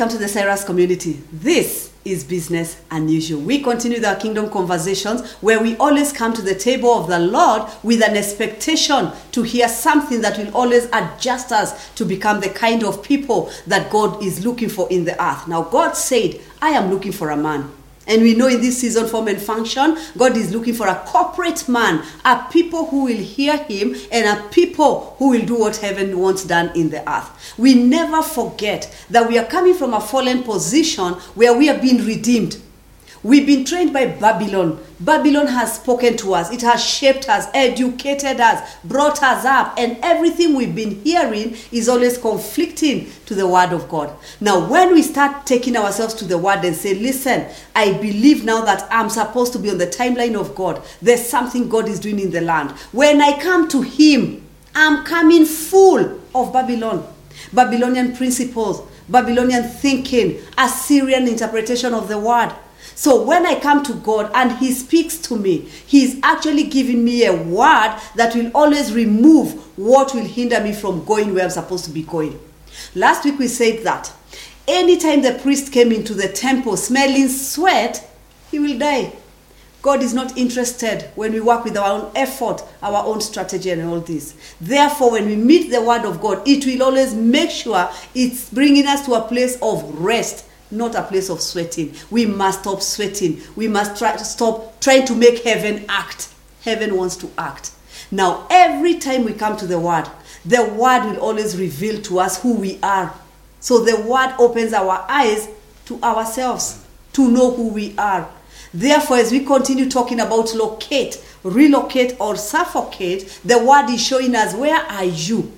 welcome to the Cyrus community. This is Business Unusual. We continue our kingdom conversations where we always come to the table of the Lord with an expectation to hear something that will always adjust us to become the kind of people that God is looking for in the earth. Now, God said, I am looking for a man. And we know in this season, form and function, God is looking for a corporate man, a people who will hear him, and a people who will do what heaven wants done in the earth. We never forget that we are coming from a fallen position where we are being redeemed. We've been trained by Babylon. Babylon has spoken to us, it has shaped us, educated us, brought us up, and everything we've been hearing is always conflicting to the Word of God. Now, when we start taking ourselves to the Word and say, Listen, I believe now that I'm supposed to be on the timeline of God, there's something God is doing in the land. When I come to Him, I'm coming full of Babylon, Babylonian principles, Babylonian thinking, Assyrian interpretation of the Word. So when I come to God and He speaks to me, He's actually giving me a word that will always remove what will hinder me from going where I'm supposed to be going. Last week we said that anytime the priest came into the temple smelling sweat, he will die. God is not interested when we work with our own effort, our own strategy, and all this. Therefore, when we meet the Word of God, it will always make sure it's bringing us to a place of rest not a place of sweating. We must stop sweating. We must try to stop trying to make heaven act. Heaven wants to act. Now, every time we come to the Word, the Word will always reveal to us who we are. So the Word opens our eyes to ourselves to know who we are. Therefore, as we continue talking about locate, relocate, or suffocate, the Word is showing us where are you?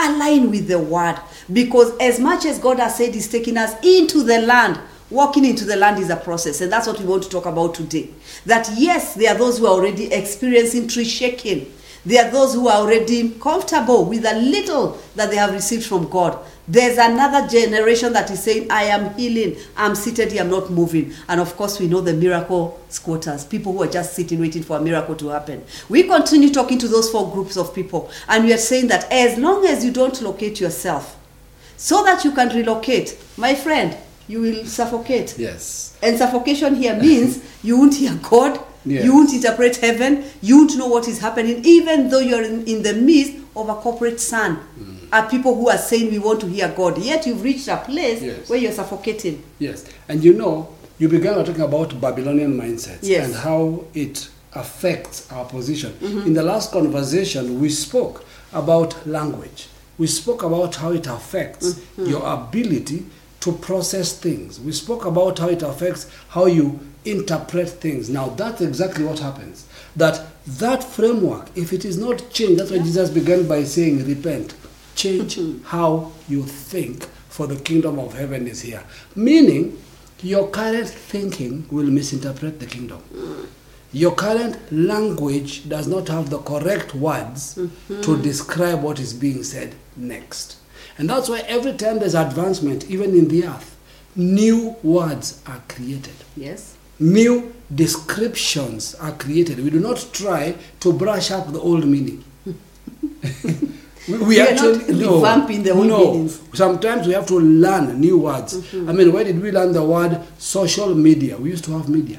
Align with the Word. Because as much as God has said He's taking us into the land, walking into the land is a process. And that's what we want to talk about today. That yes, there are those who are already experiencing tree shaking. There are those who are already comfortable with a little that they have received from God. There's another generation that is saying, I am healing, I'm seated here, I'm not moving. And of course, we know the miracle squatters, people who are just sitting waiting for a miracle to happen. We continue talking to those four groups of people, and we are saying that as long as you don't locate yourself, so that you can relocate, my friend, you will suffocate. Yes. And suffocation here means you won't hear God, Yes. you won't interpret heaven, you won't know what is happening, even though you're in, in the midst of a corporate sun. Mm. Are people who are saying we want to hear God, yet you've reached a place Yes. where you're suffocating. Yes. And you know, you began talking about Babylonian mindsets Yes. and how it affects our position. Mm-hmm. In the last conversation, we spoke about language. We spoke about how it affects mm-hmm. your ability to process things. We spoke about how it affects how you interpret things. Now, that's exactly what happens. That that framework, if it is not changed, that's why Jesus began by saying, repent. Change how you think, for the kingdom of heaven is here. Meaning, your current thinking will misinterpret the kingdom. Your current language does not have the correct words mm-hmm. to describe what is being said next. And that's why every time there's advancement, even in the earth, new words are created. Yes? New descriptions are created. We do not try to brush up the old meaning. we, we We are not actually no, revamping the no. meanings. Sometimes we have to learn new words. Mm-hmm. I mean, where did we learn the word social media? We used to have media.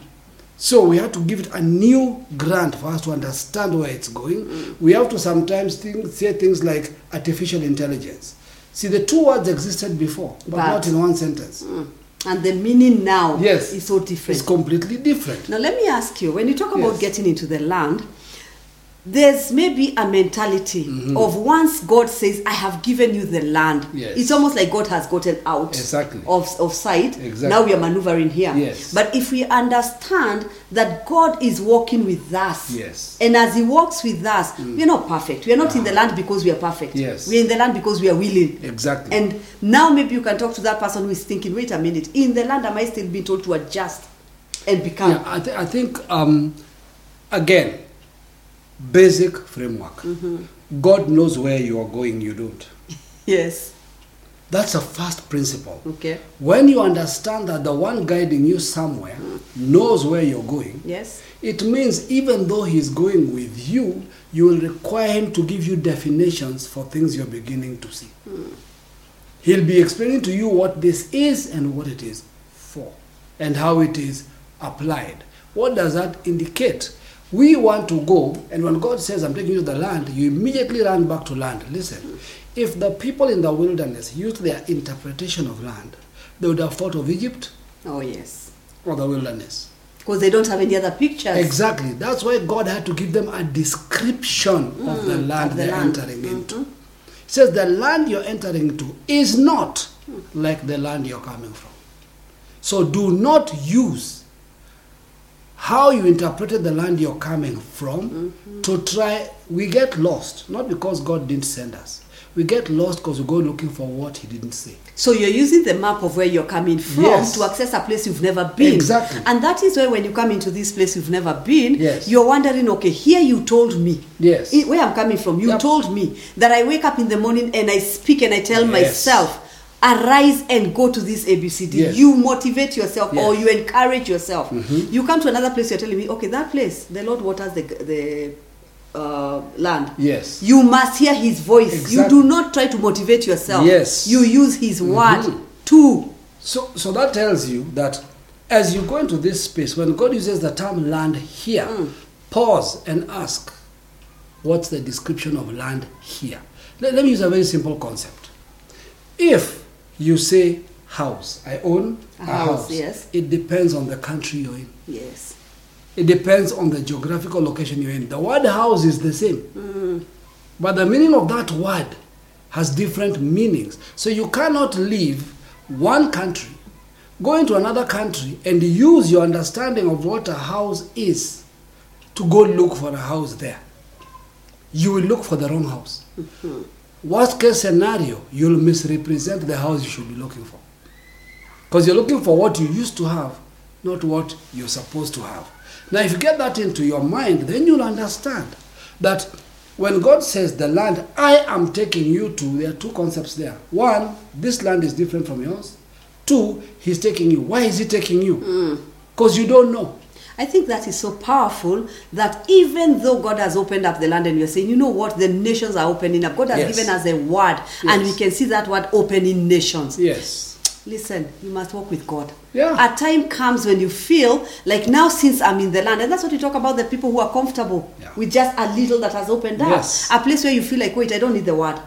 So we have to give it a new grant for us to understand where it's going. Mm-hmm. We have to sometimes think, say things like artificial intelligence. See, the two words existed before, but, But- not in one sentence. Mm. And the meaning now Yes. is so different. It's completely different. Now, let me ask you when you talk about Yes. getting into the land, there's maybe a mentality mm-hmm. of once God says, I have given you the land, Yes. it's almost like God has gotten out Exactly. of, of sight. Exactly. Now we are maneuvering here. Yes. But if we understand that God is walking with us, Yes. and as He walks with us, mm. we're not perfect. We are not in the ah. land because we are perfect. Yes. We're in the land because we are willing. Exactly. And now maybe you can talk to that person who is thinking, wait a minute, in the land am I still being told to adjust and become? Yeah, I, th- I think, um, again, basic framework. Mm-hmm. God knows where you are going, you don't. Yes. That's a first principle. Okay. When you understand that the one guiding you somewhere knows where you're going, Yes. it means even though he's going with you, you will require him to give you definitions for things you're beginning to see. Hmm. He'll be explaining to you what this is and what it is for and how it is applied. What does that indicate? We want to go, and when God says, I'm taking you to the land, you immediately run back to land. Listen, if the people in the wilderness used their interpretation of land, they would have thought of Egypt Oh, yes. or the wilderness. Because they don't have any other pictures. Exactly. That's why God had to give them a description of the land Mm, of the they're land. Mm-hmm. entering into. He says the land you're entering into is not like the land you're coming from. So do not use how you interpreted the land you're coming from Mm-hmm. to try. We get lost, not because God didn't send us. We get lost because we go looking for what He didn't say. So you're using the map of where you're coming from Yes. to access a place you've never been. Exactly. And that is why when you come into this place you've never been, Yes. you're wondering, okay, here you told me. Yes. Where I'm coming from, you Yep. told me that I wake up in the morning and I speak and I tell Yes. myself, arise and go to this ABCD. Yes. You motivate yourself or Yes. Mm-hmm. you encourage yourself. You come to another place, you're telling me, okay, that place, the Lord waters the, the uh, land. Yes. You must hear his voice. You do not try to motivate yourself. Yes. You use his word Mhm. to. So, so that tells you that as you go into this space, when God uses the term land here, pause and ask, what's the description of land here? Let, let me use a very simple concept. If you say house, I own A a, house, house, yes. it depends on the country you're in. Yes. It depends on the geographical location you're in. The word house is the same. Mm. But the meaning of that word has different meanings. So you cannot leave one country, go into another country, and use your understanding of what a house is to go look for a house there. You will look for the wrong house. Mm-hmm. Worst case scenario, you'll misrepresent the house you should be looking for. Because you're looking for what you used to have, not what you're supposed to have. Now, if you get that into your mind, then you'll understand that when God says the land I am taking you to, there are two concepts there. One, this land is different from yours. Two, He's taking you. Why is He taking you? Mm. Because you don't know. I think that is so powerful that even though God has opened up the land and you're saying, you know what, the nations are opening up. God has Yes. given us a word and we can see that word opening nations. Yes. Listen, you must walk with God. Yeah. A time comes when you feel like now since I'm in the land, and that's what you talk about the people who are comfortable Yeah. with just a little that has opened up. Yes. A place where you feel like, wait, I don't need the word.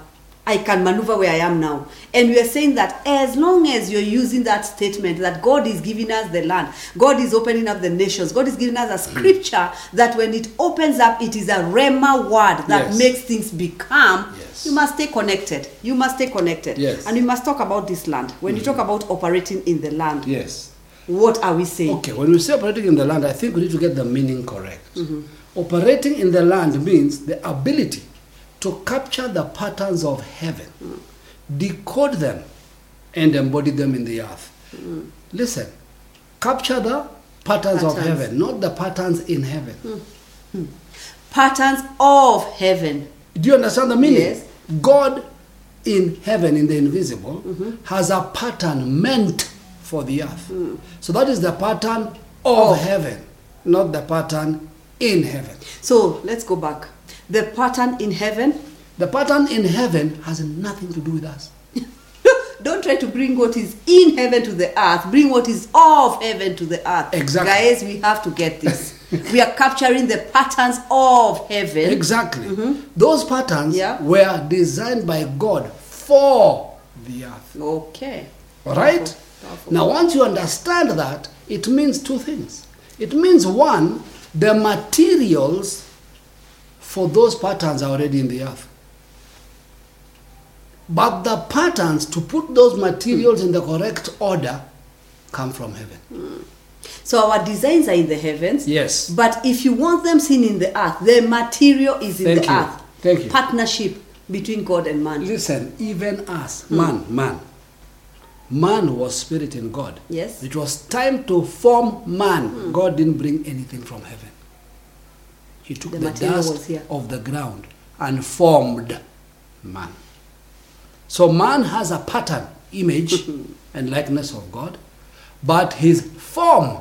I can maneuver where I am now. And we are saying that as long as you're using that statement that God is giving us the land, God is opening up the nations, God is giving us a scripture that when it opens up, it is a Rhema word that Yes. makes things become. Yes. You must stay connected. You must stay connected. Yes. And we must talk about this land. When you mm. talk about operating in the land, Yes. what are we saying? Okay, when we say operating in the land, I think we need to get the meaning correct. Mm-hmm. Operating in the land means the ability to capture the patterns of heaven, decode them, and embody them in the earth. Listen, capture the patterns, of heaven, not the patterns in heaven. Hmm. Hmm. Patterns of heaven. Do you understand the meaning? Yes. God in heaven, in the invisible, mm-hmm. has a pattern meant for the earth. Hmm. So that is the pattern of Of. heaven, not the pattern in heaven. So let's go back. The pattern in heaven. The pattern in heaven has nothing to do with us. Don't try to bring what is in heaven to the earth. Bring what is of heaven to the earth. Exactly. Guys, we have to get this. we are capturing the patterns of heaven. Exactly. Mm-hmm. Those patterns Yeah. were designed by God for the earth. Okay. All right? Powerful, powerful. Now, once you understand that, it means two things. It means one, the materials for those patterns are already in the earth. But the patterns to put those materials in the correct order come from heaven. Hmm. So our designs are in the heavens. Yes. But if you want them seen in the earth, the material is in Thank the you. earth. Thank you. Partnership between God and man. Listen, even us, hmm. man, man. Man was spirit in God. Yes. It was time to form man. Hmm. God didn't bring anything from heaven. He took The the, dust of the ground and formed man. So man has a pattern, image, and likeness of God, but his form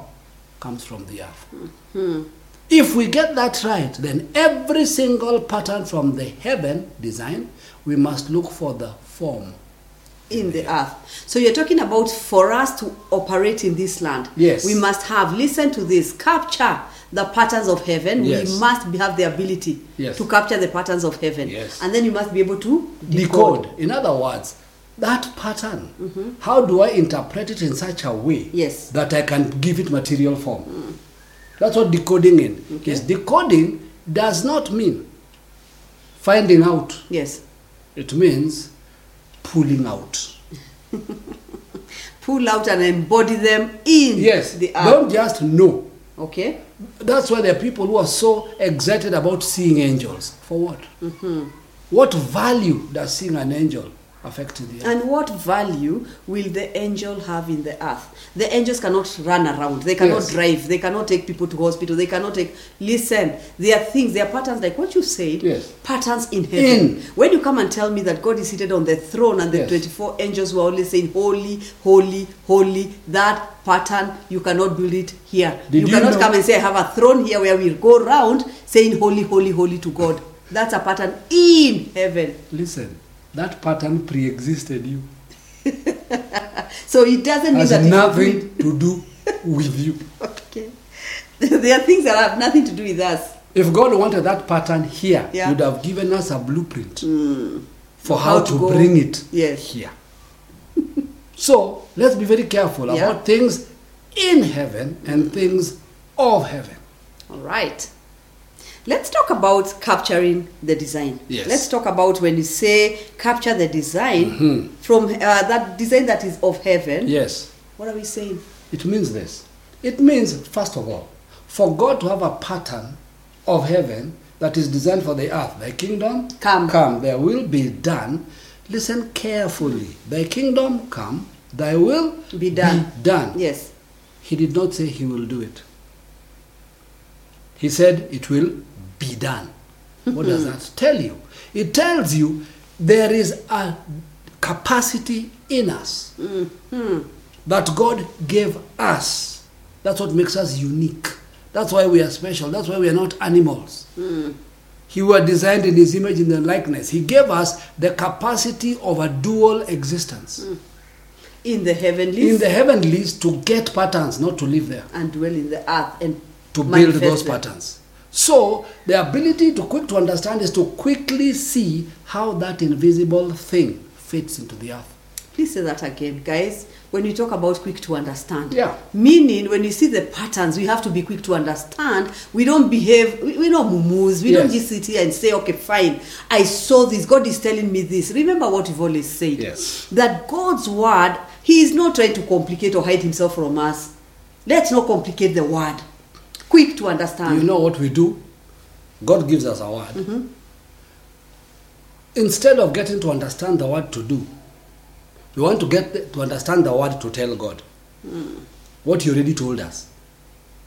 comes from the earth. Hmm. If we get that right, then every single pattern from the heaven design, we must look for the form in the earth. So you're talking about for us to operate in this land. Yes. We must have, listen to this, capture the patterns of heaven. Yes. We must be- have the ability Yes. to capture the patterns of heaven. Yes. And then you must be able to decode. In other words, that pattern, mm-hmm. how do I interpret it in such a way Yes. that I can give it material form? Mm. That's what decoding in Okay. is. Decoding does not mean finding out. Yes. It means pulling out. Pull out and embody them in Yes. the earth. Don't just know. Okay. That's why there are people who are so excited about seeing angels. For what? Mm-hmm. What value does seeing an angel affect the earth? And what value will the angel have in the earth? The angels cannot run around. They cannot Yes. drive. They cannot take people to hospital. They cannot take. Listen, there are things, there are patterns like what you said. Yes. Patterns in heaven. In. When you come and tell me that God is seated on the throne and the Yes. 24 angels were always saying, Holy, holy, holy, that pattern, you cannot build it here. Did you you cannot know- come and say, I have a throne here where we'll go around saying, Holy, holy, holy to God. That's a pattern in heaven. Listen, that pattern pre-existed you. So it doesn't mean that nothing to do with you. Okay. there are things that have nothing to do with us. If God wanted that pattern here, Yeah. He would have given us a blueprint hmm. for How how, to go. bring it Yes. here. so let's be very careful Yeah. about things in heaven and things of heaven. All right. Let's talk about capturing the design. Yes. Let's talk about when you say capture the design Mhm. from uh, that design that is of heaven. Yes, What are we saying? it means this. It means, first of all, for God to have a pattern of heaven that is designed for the earth, thy kingdom Come. come, thy will be done. Listen carefully. Thy kingdom come, thy will Be done. done. Yes. He did not say he will do it. He said it will be done. What does that tell you? It tells you there is a capacity in us that God gave us. That's what makes us unique. That's why we are special. That's why we are not animals. He was designed in his image and the likeness. He gave us the capacity of a dual existence. In the heavenlies In the heavenlies to get patterns, not to live there. and dwell in the earth and to build those them. patterns. So the ability to quick to understand is to quickly see how that invisible thing fits into the earth. Please say that again, guys. When you talk about quick to understand, Yeah. meaning when you see the patterns, we have to be quick to understand. We don't behave, we- we're not mumus. We don't just sit here and say, okay, fine, I saw this, God is telling me this. Remember what we've always said Yes. that God's word, He is not trying to complicate or hide Himself from us. Let's not complicate the word. Quick to understand. You know what we do? God gives us a word. Mm-hmm. Instead of getting to understand the word to do, we want to get to understand the word to tell God Hmm. what He already told us.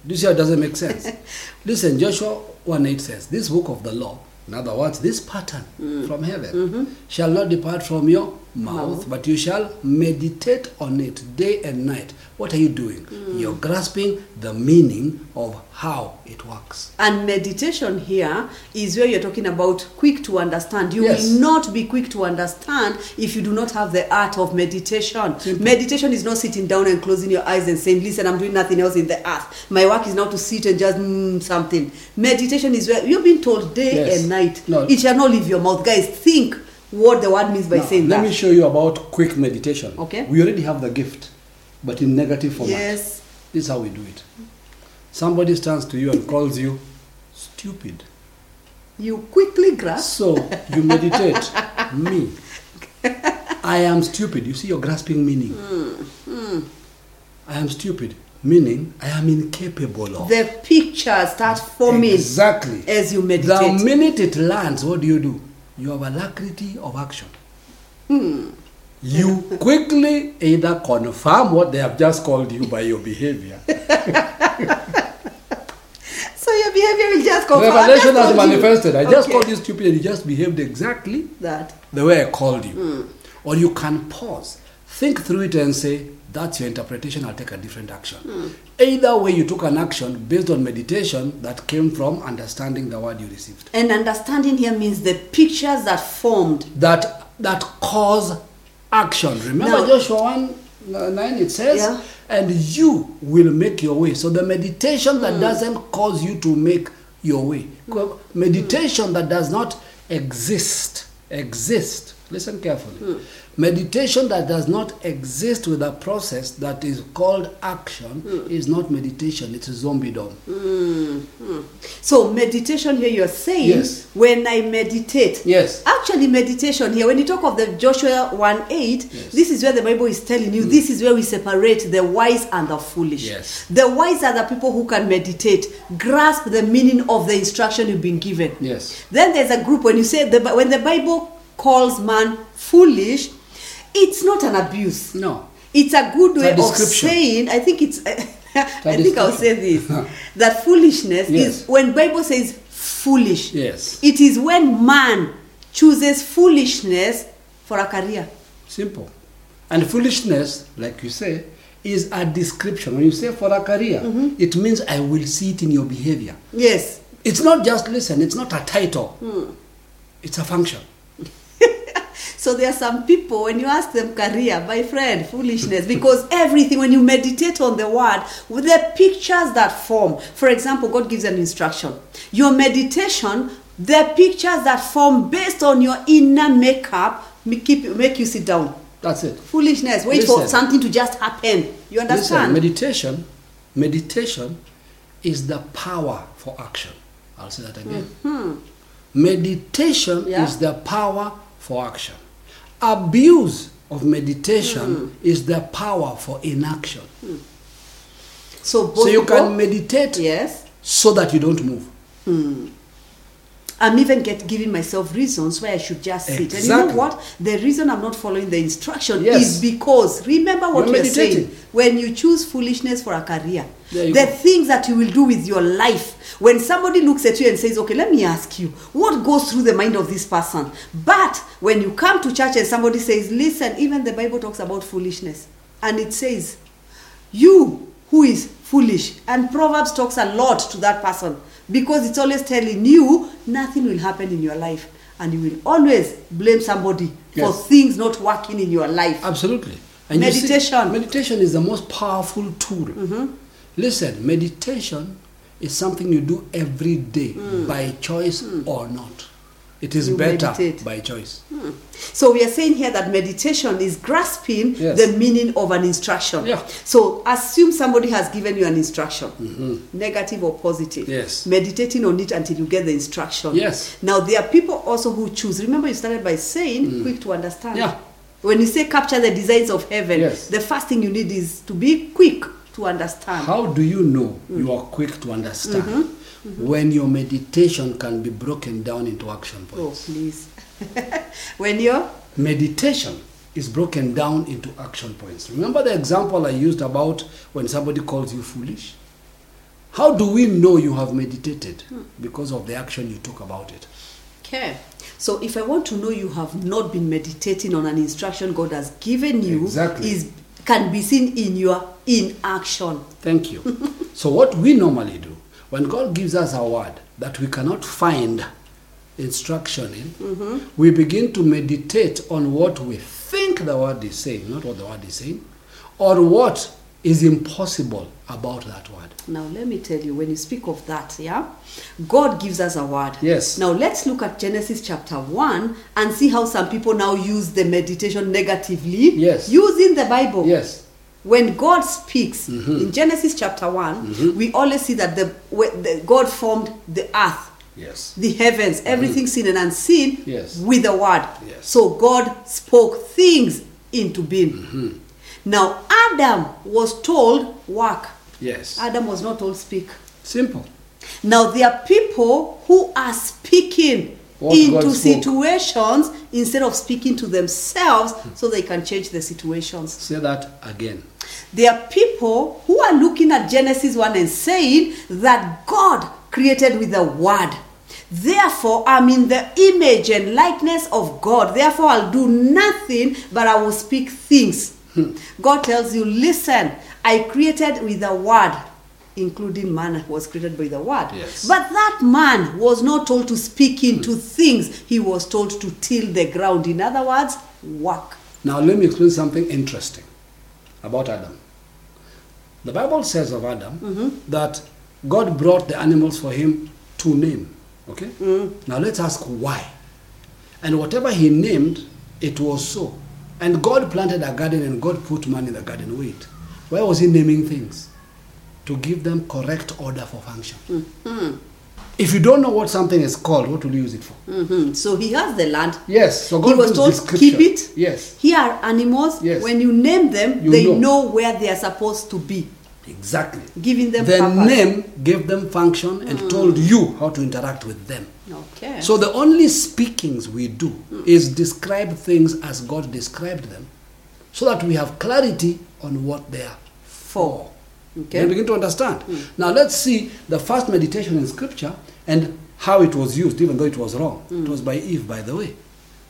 Do you see how it doesn't make sense? Listen, Joshua 1 8 says, This book of the law, in other words, this pattern from heaven, shall not depart from your mouth, but you shall meditate on it day and night. What are you doing? Hmm. You're grasping the meaning of how it works. And meditation here is where you're talking about quick to understand. You Yes. will not be quick to understand if you do not have the art of meditation. Simple. Meditation is not sitting down and closing your eyes and saying, Listen, I'm doing nothing else in the earth. My work is now to sit and just mm, something. Meditation is where you've been told day Yes. and night. No. It shall not leave your mouth. Guys, think what the word means by saying let that. me show you about quick meditation. Okay. We already have the gift, but in negative format. yes. This is how we do it. Somebody stands to you and calls you stupid. You quickly grasp. So you meditate. Me. I am stupid. You see, you're grasping meaning. Hmm, I am stupid. Meaning, I am incapable of. The picture starts forming Exactly. as you meditate. The minute it lands, what do you do? You have alacrity of action. Hmm. You quickly either confirm what they have just called you by your behavior. So your behavior will just confirm. Revelation has told you. manifested. I just Okay. called you stupid and you just behaved exactly that. the way I called you. Hmm. Or you can pause, think through it and say, that's your interpretation, I'll take a different action. Hmm. Either way, you took an action based on meditation that came from understanding the word you received. And understanding here means the pictures that formed. That, that cause action. Remember Now- Joshua 1 uh, 9, it says, Yeah. and you will make your way. So the meditation Hmm. that doesn't cause you to make your way, Co- meditation that does not exist, exist. Listen carefully. Hmm. Meditation that does not exist with a process that is called action Hmm. is not meditation, it's a zombie dom. So meditation here, you're saying Yes. when I meditate. Yes. Actually, meditation here, when you talk of the Joshua 1 8, Yes. Mm. this is where the Bible is telling you this is where we separate the wise and the foolish. Yes. The wise are the people who can meditate, grasp the meaning of the instruction you've been given. Yes. Then there's a group when you say the when the Bible calls man foolish, it's not an abuse. No. It's a good It's a way of saying. I think it's. I think I'll say this that foolishness Yes. is when Bible says foolish. Yes. It is when man chooses foolishness for a career. Simple. And foolishness, like you say, is a description. When you say for a career, Mm-hmm. it means I will see it in your behavior. Yes. It's not just listen, it's not a title. Hmm. It's a function. So there are some people when you ask them career, my friend, foolishness, because everything when you meditate on the word, with the pictures that form. For example, God gives an instruction. Your meditation, the pictures that form based on your inner makeup, make, keep, make you sit down. That's it. Foolishness. Wait for something to just happen. You Listen, understand? meditation, meditation is the power for action. I'll say that again. Meditation Hmm. Yeah. is the power for action. Abuse of meditation Hmm. is the power for inaction. so both So you people- can meditate Yes. so that you don't move. I'm even get giving myself reasons why I should just sit. And you know what? The reason I'm not following the instruction Yes. is because remember what You're you're, saying. When you choose foolishness for a career, There you the go. things that you will do with your life. When somebody looks at you and says, "Okay, let me ask you, what goes through the mind of this person?" But when you come to church and somebody says, "Listen," even the Bible talks about foolishness, and it says, you who is foolish and proverbs talks a lot to that person because it's always telling you nothing will happen in your life and you will always blame somebody for things not working in your life Absolutely. And you see, Meditation. Mm-hmm. meditation is the most powerful tool. Listen, meditation is something you do every day by choice or not. It is Mm. You better meditate. by choice. so we are saying here that meditation is grasping Yes. the meaning of an instruction Yeah. so assume somebody has given you an instruction negative or positive Mm-hmm. Yes. meditating on it until you get the instruction Yes. now there are people also who choose remember you started by saying quick to understand Mm. Yeah. when you say capture the designs of heaven Yes. the first thing you need is to be quick to understand How do you know Mm. you are quick to understand Mm-hmm. when your meditation can be broken down into action points? oh please when you're Meditation is broken down into action points. Remember the example I used about when somebody calls you foolish? How do we know you have meditated? Hmm. Because of the action you took about it. Okay. So if I want to know you have not been meditating on an instruction God has given you, Exactly. is can be seen in your inaction. Thank you. so, what we normally do when God gives us a word that we cannot find instruction in, Mm-hmm. we begin to meditate on what we think the word is saying, not what the word is saying, or what is impossible about that word. Now let me tell you, when you speak of that, yeah, God gives us a word. Yes. Now let's look at Genesis chapter one and see how some people now use the meditation negatively. Yes. Using the Bible. Yes. When God speaks Mm-hmm. in Genesis chapter one, we always see that the, the God formed the earth, Yes. the heavens, everything seen and unseen Mm-hmm. Yes. with the word. Yes. So God spoke things into being. Mm-hmm. Now Adam was told work. Yes. Adam was not told speak. Simple. Now there are people who are speaking What into situations instead of speaking to themselves so they can change the situations. Say that again. There are people who are looking at Genesis 1 and saying that God created with a word. Therefore, I'm in the image and likeness of God. Therefore, I'll do nothing but I will speak things. Hmm. God tells you, listen, I created with a word, including man was created by the word. Yes. But that man was not told to speak into things, he was told to till the ground. In other words, work. Now, let me explain something interesting about Adam. The Bible says of Adam Mm-hmm. that God brought the animals for him to name. Okay? Mm. Now, let's ask why. And whatever he named, it was so. And God planted a garden and God put man in the garden. Wait. Why was he naming things? To give them correct order for function. Mm-hmm. If you don't know what something is called, what will you use it for? hmm So he has the land. Yes, so God he was told keep it. Yes, Here are animals. Yes. When you name them, You they know. know. where they are supposed to be. exactly. Giving them the purpose. Mm. name gave them function and told you how to interact with them. Okay. So the only speakings we do is describe things as God described them so that we have clarity on what they are for. Okay. You begin to understand. Hmm. Now let's see the first meditation in scripture and how it was used, even though it was wrong. It hmm. was by Eve, by the way.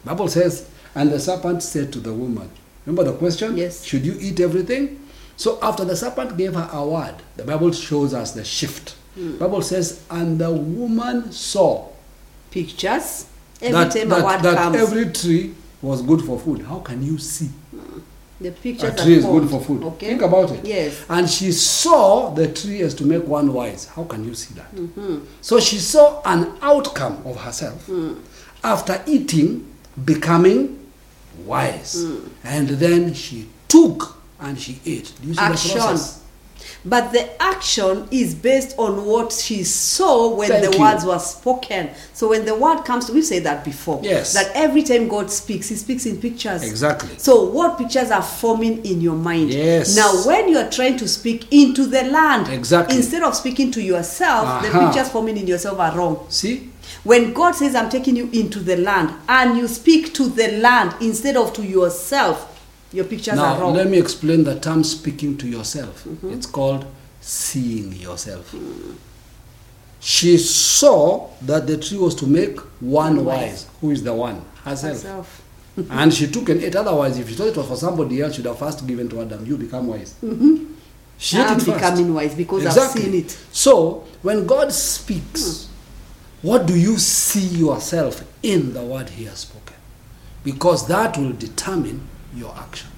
Bible says, and the serpent said to the woman, remember the question? Yes. Should you eat everything? So after the serpent gave her a word, the Bible shows us the shift. Hmm. Bible says, and the woman saw Pictures. Every that, time that, a word that comes, every tree was good for food. How can you see the pictures a tree is good for food? Okay. Think about it. Yes. And she saw the tree as to make one wise. How can you see that? Mm-hmm. So she saw an outcome of herself Mm. after eating, becoming wise. Mm. And then she took and she ate. Do you see Action. the process? But the action is based on what she saw when Thank the you. words were spoken. So when the word comes, we've said that before. Yes. That every time God speaks, He speaks in pictures. Exactly. So what pictures are forming in your mind? Yes. Now, when you are trying to speak into the land, Exactly. instead of speaking to yourself, the pictures forming in yourself are wrong. See? When God says, I'm taking you into the land, and you speak to the land instead of to yourself, your pictures are Now, wrong. let me explain the term speaking to yourself. Mm-hmm. It's called seeing yourself. Mm. She saw that the tree was to make one wise. Who is the one? Herself. Herself. and she took and ate. Otherwise, if she thought it was for somebody else, she'd have first given to Adam. You become wise. She ate I'm becoming wise because Exactly. I've seen it. So, when God speaks, what do you see yourself in the word He has spoken? Because that will determine your action.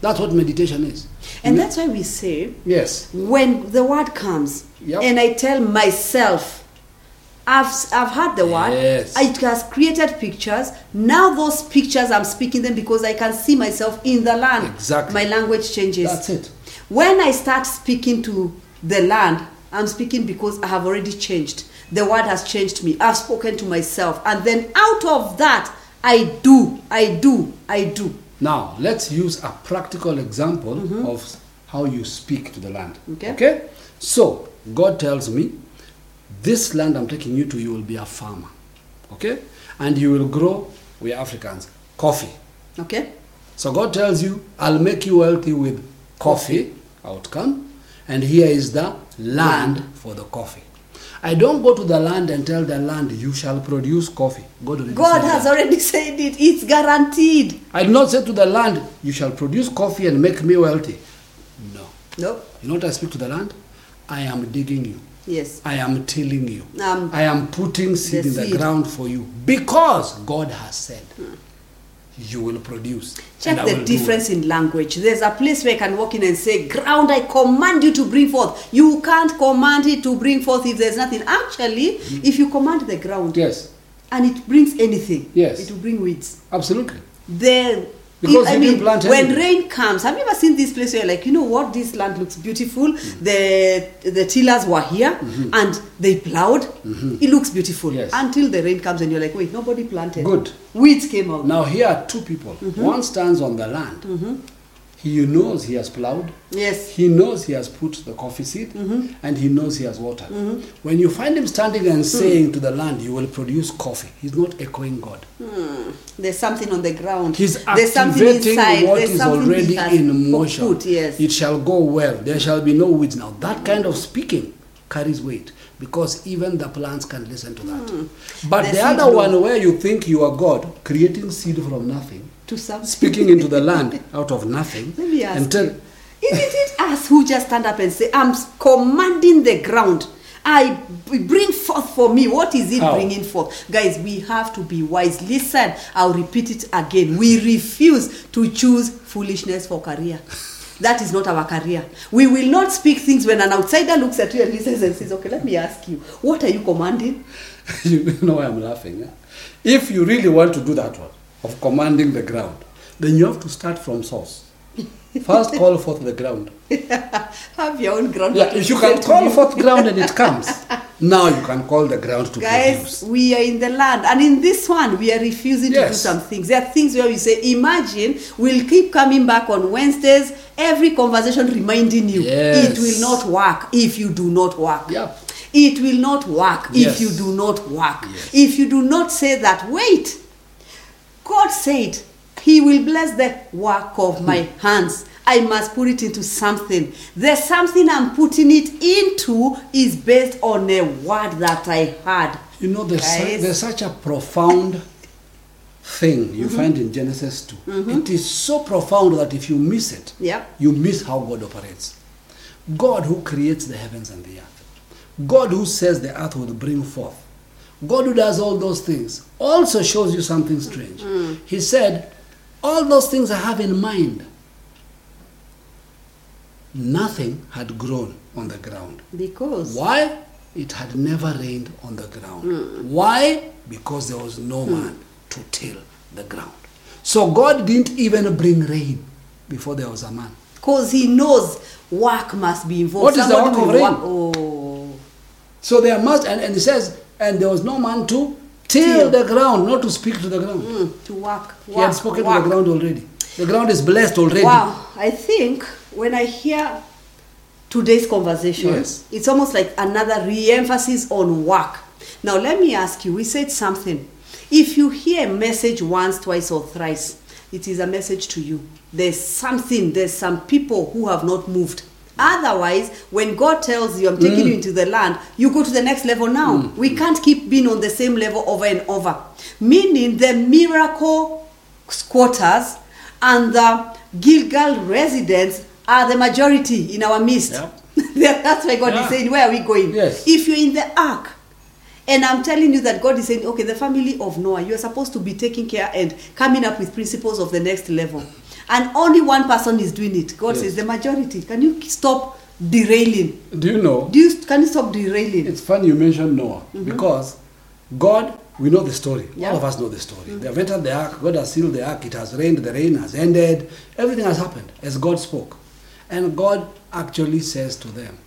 That's what meditation is. And Me- that's why we say, yes, when the word comes, Yep. and I tell myself, I've, I've heard the word, Yes. it has created pictures. Now, those pictures, I'm speaking them because I can see myself in the land. Exactly. My language changes. that's it. When I start speaking to the land, I'm speaking because I have already changed. The word has changed me. I've spoken to myself. And then out of that, I do, I do, I do. Now, let's use a practical example mm-hmm. of how you speak to the land. Okay. Okay? So, God tells me, this land I'm taking you to, you will be a farmer. Okay? And you will grow, we Africans, coffee. Okay? So God tells you, I'll make you wealthy with coffee, outcome, and here is the land for the coffee. I don't go to the land and tell the land, you shall produce coffee. God, already God has that. already said it. It's guaranteed. I do not say to the land, you shall produce coffee and make me wealthy. No. No? You know what I speak to the land? I am digging you. Yes. I am tilling you. Um, I am putting seed in the seed. ground for you because God has said you will produce. Check the will do it. difference in language. There's a place where I can walk in and say, Ground, I command you to bring forth. You can't command it to bring forth if there's nothing. Actually, mm. if you command the ground Yes, and it brings anything, Yes. it will bring weeds. absolutely. Then, Because I mean, plant when anything. rain comes, have you ever seen this place where you're like, you know what, this land looks beautiful. Mm-hmm. The the tillers were here mm-hmm. and they plowed. Mm-hmm. It looks beautiful Yes. until the rain comes and you're like, wait, nobody planted. Good. Weeds came out. Now here are two people. One stands on the land. He knows he has plowed. Yes. He knows he has put the coffee seed, mm-hmm. and he knows he has watered. Mm-hmm. When you find him standing and mm. saying to the land, "You will produce coffee," he's not echoing God. Hmm. There's something on the ground. He's There's something activating inside. what There's is already in motion. Put, yes. It shall go well. There shall be no weeds. Now that kind of speaking carries weight because even the plants can listen to that. Hmm. But The the, other one where you think you are God, creating seed from nothing, to something. speaking into the land out of nothing, Let me ask and tell, you. Isn't it us who just stand up and say, I'm commanding the ground I bring forth for me. What is it How? bringing forth? Guys, we have to be wise. Listen, I'll repeat it again. We refuse to choose foolishness for career. That is not our career. We will not speak things when an outsider looks at you and listens and says, Okay, let me ask you, what are you commanding? you know why I'm laughing. eh? If you really want to do that one of commanding the ground, then you have to start from source. First, call forth the ground. Have your own ground. Yeah, if you can call you. forth ground and it comes, now you can call the ground to Guys, produce. we are in the land, and in this one, we are refusing to do some things. There are things where we say, Imagine, we'll keep coming back on Wednesdays, every conversation reminding you Yes. it will not work if you do not work. Yep. It will not work Yes. if you do not work. Yes. If you do not say that, wait, God said, He will bless the work of my hands. I must put it into something. The something I'm putting it into is based on a word that I heard. You know, there's, su- there's such a profound thing you Mm-hmm. find in Genesis 2. It is so profound that if you miss it, Yep. you miss how God operates. God who creates the heavens and the earth, God who says the earth will bring forth, God who does all those things also shows you something strange. Mm. He said, All those things I have in mind, nothing had grown on the ground. Because Why? It had never rained on the ground. Why? Because there was no man to till the ground. So God didn't even bring rain before there was a man. Because he knows work must be involved. What is the work of rain? work- Oh. So there must, and, and he says, and there was no man to Till. the ground, not to speak to the ground. Mm, to work. He had spoken work. to the ground already. The ground is blessed already. Wow, I think when I hear today's conversation, Yes. it's almost like another re-emphasis on work. Now let me ask you, we said something. If you hear a message once, twice, or thrice, it is a message to you. There's something, there's some people who have not moved. Otherwise, when God tells you, I'm taking you mm. into the land, you go to the next level now. Mm. We can't keep being on the same level over and over. Meaning, the miracle squatters and the Gilgal residents are the majority in our midst. Yep. That's why God is saying, Where are we going? Yes. If you're in the ark, and I'm telling you that God is saying, okay, the family of Noah, you are supposed to be taking care and coming up with principles of the next level. And only one person is doing it. God Yes. says, the majority. Can you stop derailing? Do you know? Do you, can you stop derailing? It's funny you mentioned Noah mm-hmm. because God, we know the story. Yeah. All of us know the story. Mm-hmm. They have entered the ark. God has sealed the ark. It has rained. The rain has ended. Everything has happened as God spoke. And God actually says to them,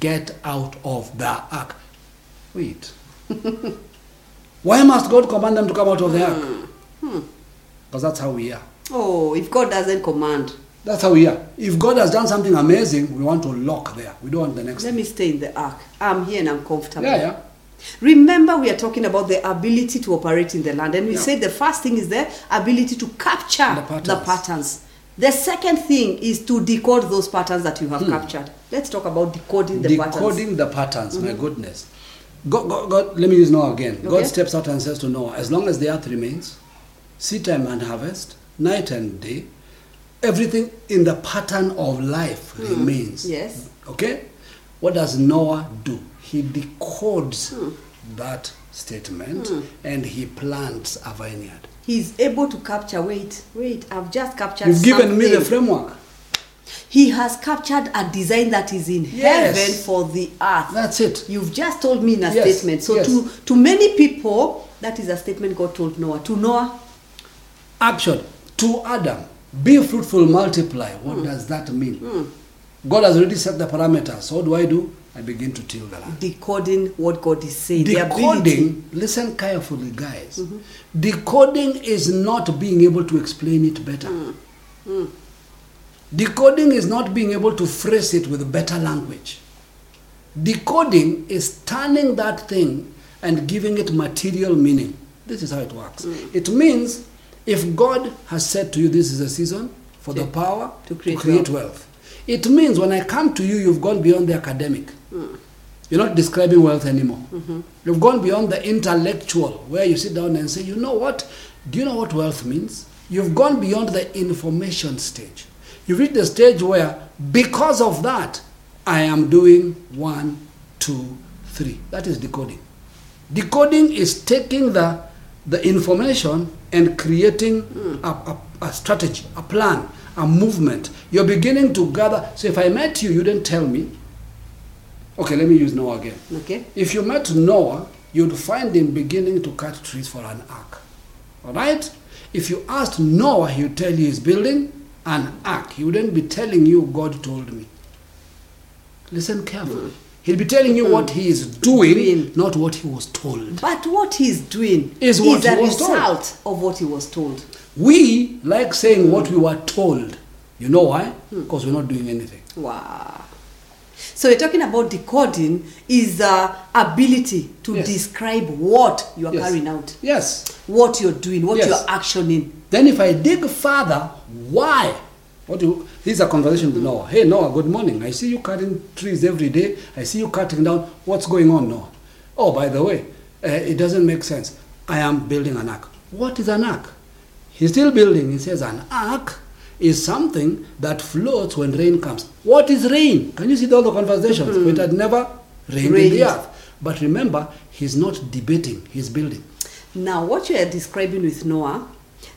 Get out of the ark. Wait. Why must God command them to come out of the ark? Hmm. Hmm. Because that's how we are. Oh, if God doesn't command, That's how we are. If God has done something amazing, we want to lock there. We don't want the next. let me stay in the ark. I'm here and I'm comfortable. Yeah, yeah. Remember, we are talking about the ability to operate in the land, and we Yeah. said the first thing is the ability to capture The the patterns. patterns. The second thing is to decode those patterns that you have Hmm. captured. Let's talk about decoding the patterns. Mm-hmm. decoding the patterns my goodness God, God, God let me use noah again Okay. god steps out and says to noah as long as the earth remains seed time and harvest night and day everything in the pattern of life remains Hmm. Yes. okay what does noah do he decodes Hmm. that statement and he plants a vineyard He's able to capture. Wait, wait. I've just captured. you've given me the framework He has captured a design that is in Yes. heaven for the earth. that's it You've just told me in a Yes, statement. So yes. to to many people, that is a statement God told Noah. To Noah, action to Adam, be fruitful, multiply. What does that mean? God has already set the parameters. So what do I do? I begin to till the land. decoding what God is saying. Mm-hmm. Decoding, listen carefully, guys. Decoding is not being able to explain it better. Mm. Decoding is not being able to phrase it with better language. Decoding is turning that thing and giving it material meaning. This is how it works. Mm. It means if God has said to you, this is a season for the To- power to create wealth. It means when I come to you, you've gone beyond the academic. Mm. You're not describing wealth anymore. Mm-hmm. You've gone beyond the intellectual, where you sit down and say, you know what? Do you know what wealth means? You've gone beyond the information stage. You've reached the stage where, because of that, I am doing one, two, three. That is decoding. Decoding is taking the, the information and creating a, a, a strategy, a plan, a movement. You're beginning to gather. So if I met you, you didn't tell me. Okay, let me use Noah again. Okay. If you met Noah, you'd find him beginning to cut trees for an ark. All right? If you asked Noah, he would tell you he's building an ark. He wouldn't be telling you, God told me. Listen carefully. Hmm. He'll be telling you what he is doing, Doing. not what he was told. But what he's doing Is what a he was told. result of what he was told. We like saying what we were told. You know why? Hmm. Because we're not doing anything. Wow. So you're talking about decoding is the ability to Yes. describe what you are Yes. carrying out, Yes. what you're doing, what Yes. you're actioning. Then if I dig further, why? What do you, this is a conversation with Noah. Hey Noah, good morning. I see you cutting trees every day. I see you cutting down. What's going on, Noah? Oh, by the way, uh, it doesn't make sense. I am building an ark. What is an ark? He's still building. He says an ark is something that floats when rain comes. What is rain? Can you see all the conversations? It had never rained in the earth. But remember, he's not debating. He's building. Now, what you are describing with Noah,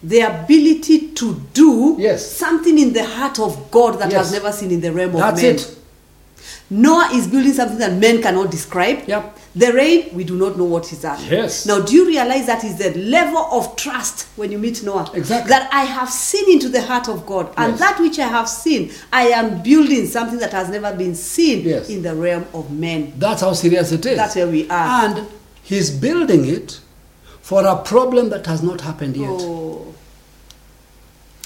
the ability to do Yes. something in the heart of God that Yes. has never seen in the realm of That's men. it. Noah is building something that men cannot describe. Yep. The rain, we do not know what is that. Yes. Now, do you realize that is the level of trust when you meet Noah? Exactly. That I have seen into the heart of God, and Yes. that which I have seen, I am building something that has never been seen Yes. in the realm of men. That's how serious it is. That's where we are. And he's building it for a problem that has not happened yet. Oh.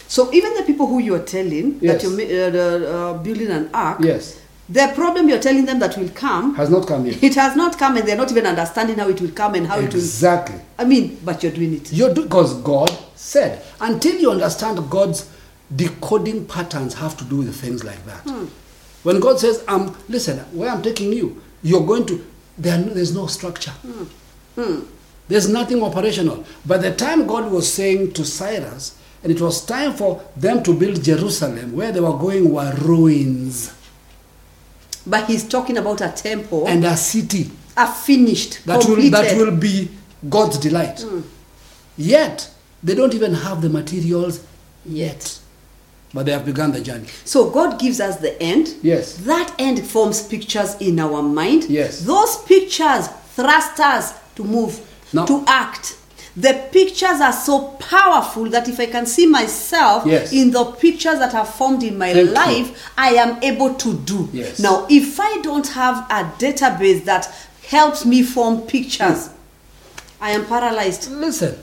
So even the people who you're telling Yes. that you're uh, uh, building an ark, Yes. the problem you're telling them that will come, Has not come yet. it has not come, and they're not even understanding how it will come and how it will. Exactly. I mean, but you're doing it. You're doing because God said. Until you understand God's decoding patterns have to do with things like that. When God says, um, listen, where I'm taking you, you're going to, there, no- there's no structure. There's nothing operational. By the time God was saying to Cyrus, and it was time for them to build Jerusalem, where they were going were ruins But he's talking about a temple, and a city a finished, that will, that will be God's delight. Hmm. Yet, they don't even have the materials Yet. but they have begun the journey. So God gives us the end. Yes. That end forms pictures in our mind. Yes. Those pictures thrust us to move, Now- to act. The pictures are so powerful that if I can see myself Yes. in the pictures that are formed in my Thank you. life, I am able to do. Yes. Now, if I don't have a database that helps me form pictures, I am paralyzed. Listen,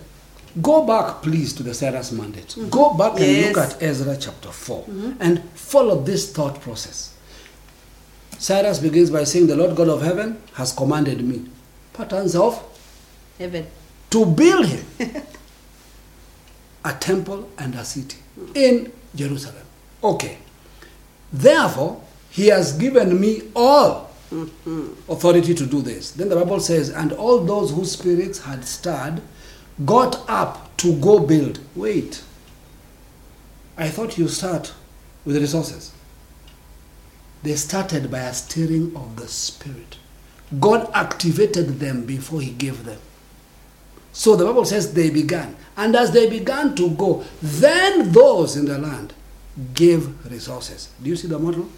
go back please to the Cyrus mandate. Mm-hmm. Go back and Yes. look at Ezra chapter 4 mm-hmm. and follow this thought process. Cyrus begins by saying, The Lord God of heaven has commanded me. Patterns of Heaven. to build him a temple and a city in Jerusalem. Okay. Therefore, he has given me all authority to do this. Then the Bible says, and all those whose spirits had stirred got up to go build. Wait. I thought you start with the resources. They started by a stirring of the spirit. God activated them before he gave them. So the Bible says they began. And as they began to go, then those in the land gave resources. Do you see the model?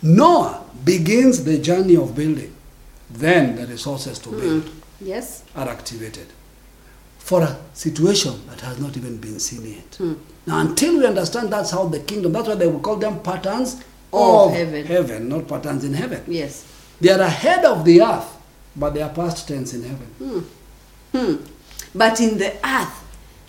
Noah begins the journey of building. Then the resources to build mm-hmm. Yes. are activated for a situation that has not even been seen yet. Hmm. Now, until we understand that's how the kingdom, that's why they will call them patterns Of of, heaven. heaven, not patterns in heaven. Yes. They are ahead of the earth, but they are past tense in heaven. Hmm. Hmm. But in the earth,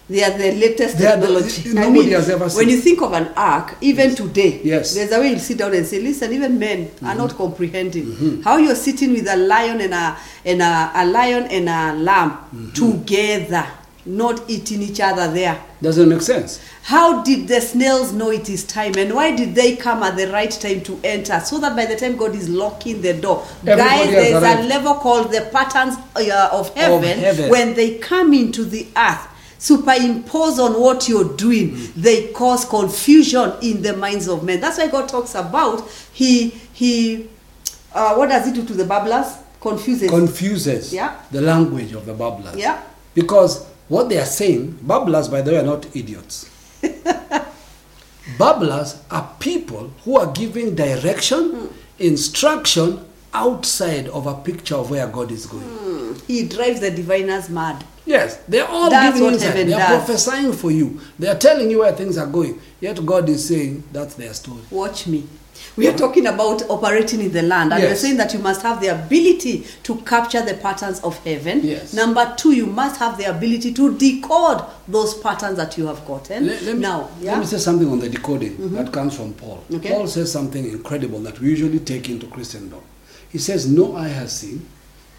they are the latest They are the- technology. nobody has ever When you think of an ark, even today, Yes. there's a way you sit down and say, listen, even men are mm-hmm. not comprehending mm-hmm. how you're sitting with a lion and a and a, a lion and a lamb mm-hmm. together, not eating each other there. Doesn't make sense. How did the snails know it is time, and why did they come at the right time to enter? So that by the time God is locking the door, Everybody guys, there's a level called the patterns uh, of, heaven, heaven. When they come into the earth, superimpose on what you're doing, they cause confusion in the minds of men. That's why God talks about He He. Uh, what does He do to the babblers? Confuses. confuses Yeah. the language of the babblers. Yeah. Because what they are saying, babblers, by the way, are not idiots. babblers are people who are giving direction, Hmm. instruction outside of a picture of where God is going. he drives the diviners mad. Yes, they're all That's giving insight. They are does. prophesying for you. They are telling you where things are going. Yet God is saying that's their story. Watch me. We are talking about operating in the land, and we're saying that you must have the ability to capture the patterns of heaven. Yes. Number two, you must have the ability to decode those patterns that you have gotten. Let, let me, now, let yeah, Mm-hmm. me say something on the decoding that comes from Paul. Okay. Paul says something incredible that we usually take into Christendom. He says, No eye has seen,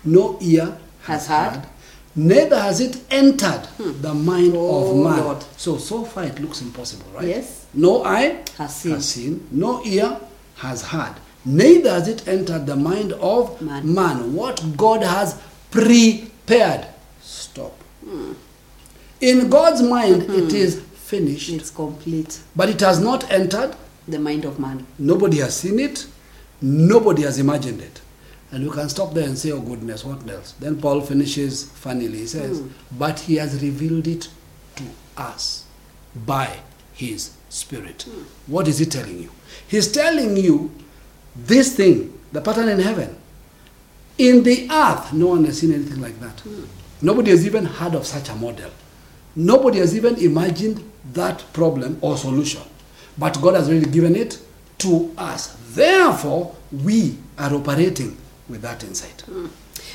no ear Has has, heard. heard, neither has it entered the mind Oh, of man. Lord. So, so far it looks impossible, right? Yes. No eye Has seen. seen, no ear has heard, neither has it entered the mind of Man. man. What God has prepared. Stop. Hmm. In God's mind, it hmm. is finished. it's complete. But it has not entered. The mind of man. Nobody has seen it. Nobody has imagined it. And we can stop there and say, oh goodness, what else? Then Paul finishes funnily. He says, hmm. but he has revealed it to us by his spirit. What is he telling you? He's telling you this thing, the pattern in heaven. In the earth, no one has seen anything like that. Nobody has even heard of such a model. Nobody has even imagined that problem or solution. But God has really given it to us. Therefore, we are operating with that insight. Hmm.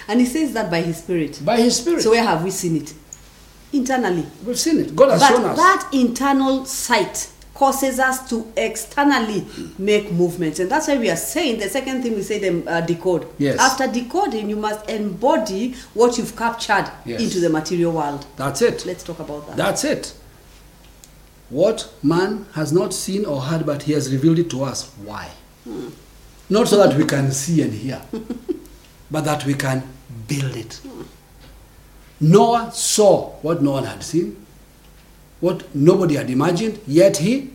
And he says that by his spirit. By His Spirit. So where have we seen it? Internally. We've seen it. God has But shown us. that internal sight causes us to externally make movements. And that's why we are saying the second thing we say them uh, decode. Yes. After decoding, you must embody what you've captured Yes. into the material world. That's it. Let's talk about that. That's it. What man has not seen or heard, but he has revealed it to us. Why? Not so that we can see and hear, but that we can build it. Noah saw what no one had seen, what nobody had imagined, yet he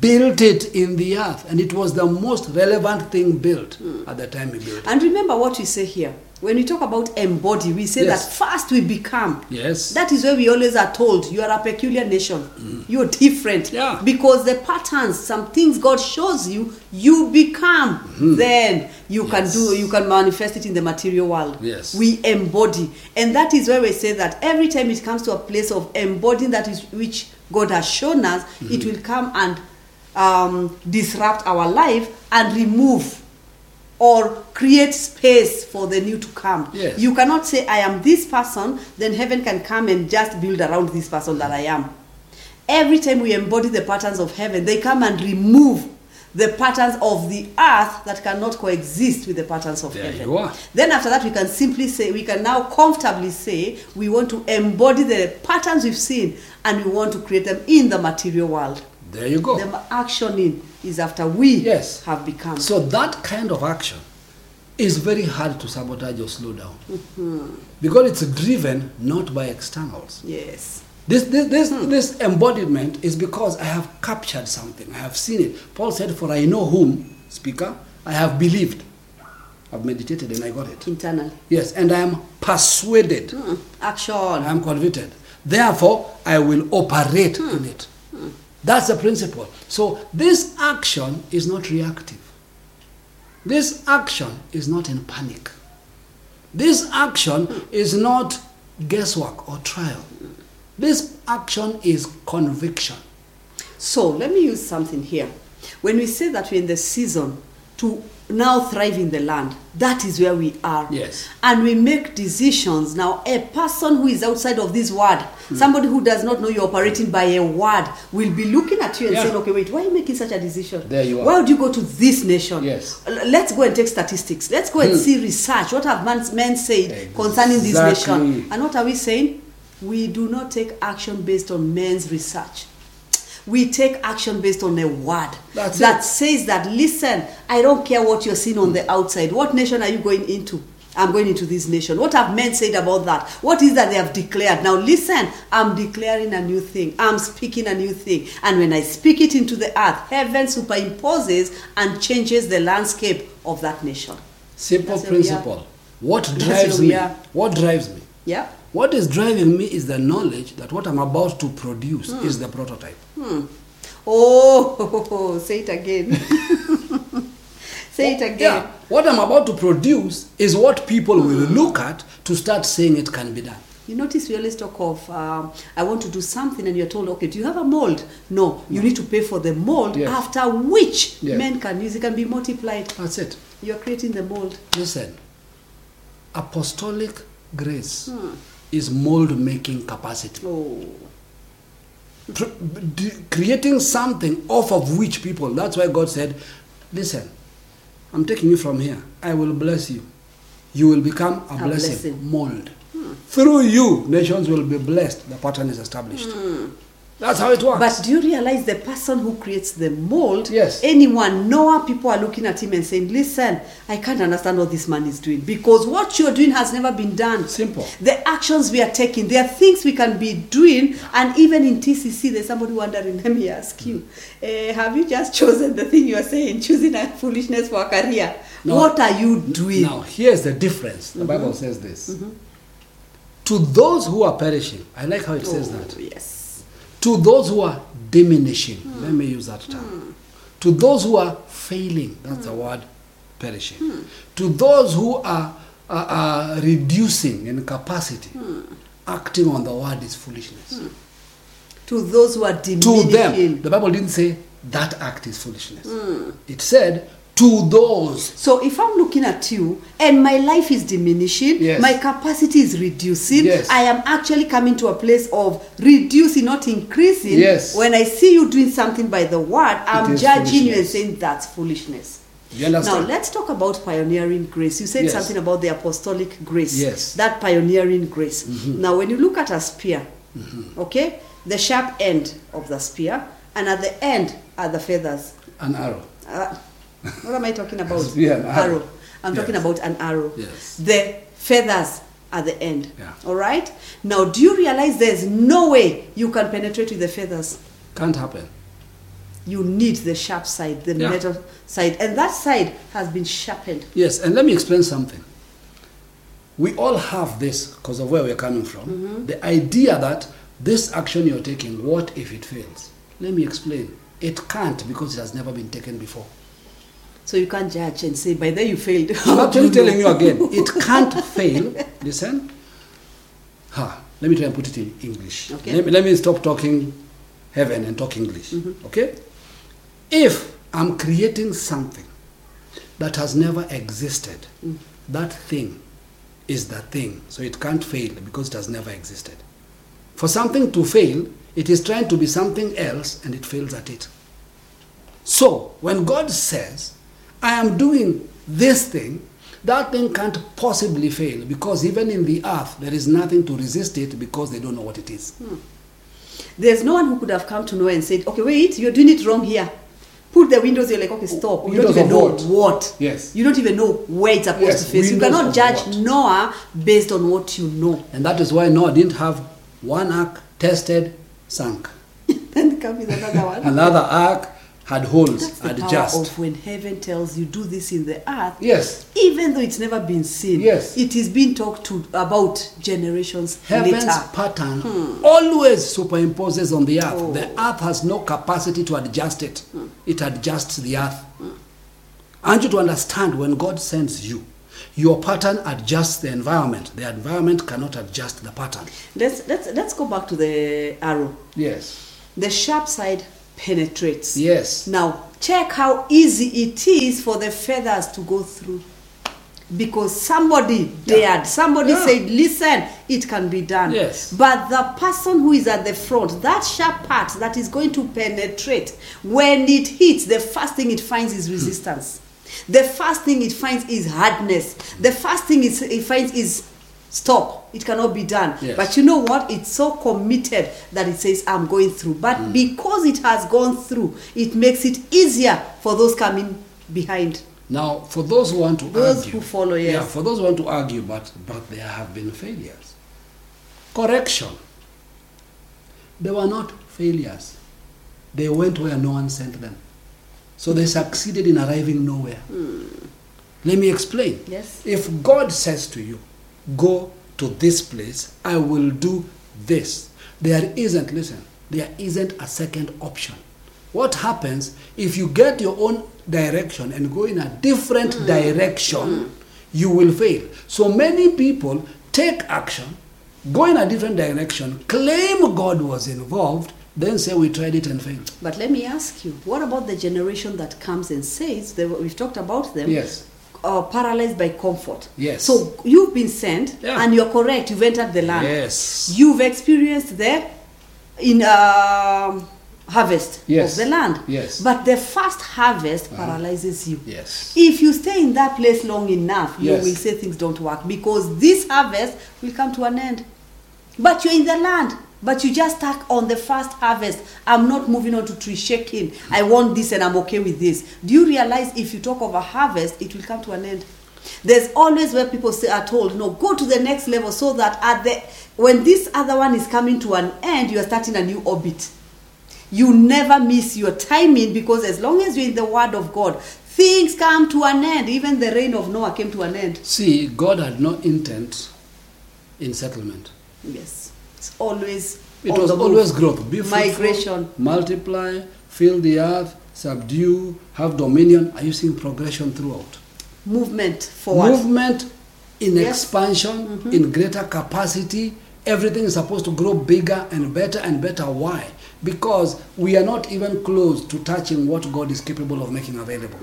built it in the earth. And it was the most relevant thing built hmm. at the time he built it. And remember what we say here. When we talk about embody, we say Yes. that first we become. Yes. That is where we always are told you are a peculiar nation. You're different. Mm. Yeah. Because the patterns, some things God shows you, you become. Then you can Mm-hmm. Do, you can manifest it in the material world. Yes. We embody. And that is where we say that every time it comes to a place of embodying that is which God has shown us, Mm-hmm. it will come and um, disrupt our life and remove or create space for the new to come. Yes. You cannot say, I am this person, then heaven can come and just build around this person that I am. Every time we embody the patterns of heaven, they come and remove the patterns of the earth that cannot coexist with the patterns of There heaven. you are. Then after that, we can simply say, we can now comfortably say, we want to embody the patterns we've seen and we want to create them in the material world. There you go. The actioning is after we Yes. have become. So that kind of action is very hard to sabotage or slow down mm-hmm. because it's driven not by externals. yes. This, this, this, hmm. this embodiment is because I have captured something, I have seen it. Paul said, For I know whom, speaker, I have believed. I've meditated and I got it. Internally. Yes, and I am persuaded, Hmm. Action. I am convicted. Therefore, I will operate hmm. in it. That's the principle. So, this action is not reactive. This action is not in panic. This action is not guesswork or trial. This action is conviction. So let me use something here. When we say that we're in the season to now thrive in the land, that is where we are. Yes. And we make decisions. Now, a person who is outside of this word, Hmm. somebody who does not know you're operating by a word, will be looking at you and Yeah. saying, okay, wait, why are you making such a decision? There you are. Why would you go to this nation? Yes. Let's go and take statistics. Let's go and see research. What have men, men said concerning this nation? And what are we saying? We do not take action based on men's research. We take action based on a word That's that it. says that, listen, I don't care what you're seeing on the outside. What nation are you going into? I'm going into this nation. What have men said about that? What is that they have declared? Now, listen, I'm declaring a new thing. I'm speaking a new thing. And when I speak it into the earth, heaven superimposes and changes the landscape of that nation. Simple That's where we are. principle. What drives me? What drives me? Yeah. What is driving me is the knowledge that what I'm about to produce Hmm. is the prototype. Oh, say it again. say it again. Yeah. What I'm about to produce is what people will look at to start saying it can be done. You notice we always talk of, um, I want to do something, and you're told, okay, do you have a mold? No, you need to pay for the mold, Yes. after which Yes. men can use it, can be multiplied. That's it. You're creating the mold. Listen, apostolic grace Hmm. Is mold making capacity. Oh, creating something off of which people, that's why God said, Listen, I'm taking you from here. I will bless you. You will become a, A blessing. blessing. Hmm. Mold. Through you, nations will be blessed. The pattern is established. That's how it works. But do you realize the person who creates the mold? Yes. Anyone, Noah, people are looking at him and saying, Listen, I can't understand what this man is doing because what you're doing has never been done. Simple. The actions we are taking, there are things we can be doing, and even in TCC, there's somebody wondering, let me ask you, hmm. eh, have you just chosen the thing you are saying, choosing a foolishness for a career? No. What are you doing? Now, here's the difference. The Bible mm-hmm. says this. Mm-hmm. To those who are perishing, I like how it says Oh, that. Yes. To those who are diminishing, let me use that term. To those who are failing, that's the word perishing. To those who are, are, are reducing in capacity, acting on the word is foolishness. To those who are diminishing. To them, the Bible didn't say that act is foolishness. Hmm. It said to those. So if I'm looking at you and my life is diminishing, Yes. my capacity is reducing, Yes. I am actually coming to a place of reducing, not increasing. Yes. When I see you doing something by the word, I'm judging you and saying that's foolishness. Now let's talk about pioneering grace. You said Yes. something about the apostolic grace. Yes. That pioneering grace. Now when you look at a spear, okay, the sharp end of the spear, and at the end are the feathers. An arrow. Uh, what am I talking about? Spear and arrow. I'm talking about an arrow. Yes. The feathers at the end. Yeah. All right. Now, do you realize there's no way you can penetrate with the feathers? Can't happen. You need the sharp side, the Yeah. metal side, and that side has been sharpened. Yes, and let me explain something. We all have this because of where we're coming from. Mm-hmm. The idea that this action you're taking, what if it fails? Let me explain. It can't because it has never been taken before. So you can't judge and say, by then you failed. I'm actually telling you again, it can't fail. Listen. Ha, let me try and put it in English. Okay. Let, me, let me stop talking heaven and talk English. Mm-hmm. Okay? If I'm creating something that has never existed, mm. that thing is the thing. So it can't fail because it has never existed. For something to fail, it is trying to be something else and it fails at it. So, when God says, I am doing this thing, that thing can't possibly fail because even in the earth, there is nothing to resist it because they don't know what it is. Hmm. There's no one who could have come to Noah and said, okay, wait, you're doing it wrong here. Put the windows, you're like, okay, oh, stop. You don't even know what? what. Yes. You don't even know where it's supposed Yes, to face. You cannot judge what? Noah based on what you know. And that is why Noah didn't have one ark tested, sunk. then come with another one. Another ark had holes, That's the had power just. of when heaven tells you do this in the earth. Yes. Even though it's never been seen, Yes. it is being talked to about generations Heaven's later. pattern hmm. always superimposes on the earth. Oh. The earth has no capacity to adjust it. Hmm. It adjusts the earth. Hmm. I want you to understand when God sends you, your pattern adjusts the environment. The environment cannot adjust the pattern. Let's let's let's go back to the arrow. Yes. The sharp side penetrates. Yes. Now check how easy it is for the feathers to go through. Because somebody Yeah. dared, somebody Yeah. said, listen, it can be done. Yes. But the person who is at the front, that sharp part that is going to penetrate, when it hits, the first thing it finds is resistance. The first thing it finds is hardness. The first thing it finds is stop. It cannot be done. Yes. But you know what? It's so committed that it says, I'm going through. But Mm. because it has gone through, it makes it easier for those coming behind. Now, for those who want to Those argue, who follow, yes. yeah, for those who want to argue, but but there have been failures. Correction. They were not failures. They went where no one sent them. So they succeeded in arriving nowhere. Let me explain. Yes. If God says to you, go to this place, I will do this. There isn't, listen, there isn't a second option. What happens if you get your own direction and go in a different mm. direction, mm. you will fail. So many people take action, go in a different direction, claim God was involved, then say we tried it and failed. But let me ask you, what about the generation that comes and says, they, we've talked about them, Yes. Uh, paralyzed by comfort? Yes. So you've been sent, Yeah. and you're correct, you've entered the land. Yes. You've experienced the in um harvest Yes. of the land. Yes. But the first harvest Uh-huh. paralyzes you. Yes. If you stay in that place long enough, you Yes. will say things don't work because this harvest will come to an end. But you're in the land, but you just stuck on the first harvest. I'm not moving on to tree shaking. I want this and I'm okay with this. Do you realize if you talk of a harvest, it will come to an end? There's always where people say are told, no, go to the next level so that at the when this other one is coming to an end, you are starting a new orbit. You never miss your timing because as long as you're in the word of God, things come to an end. Even the rain of Noah came to an end. See, God had no intent in settlement. Yes. It's always It was always growth. Be fruitful, Migration. multiply, fill the earth, subdue, have dominion. Are you seeing progression throughout? movement forward. Movement in Yes. Mm-hmm. expansion, in greater capacity. Everything is supposed to grow bigger and better and better. Why? Because we are not even close to touching what God is capable of making available.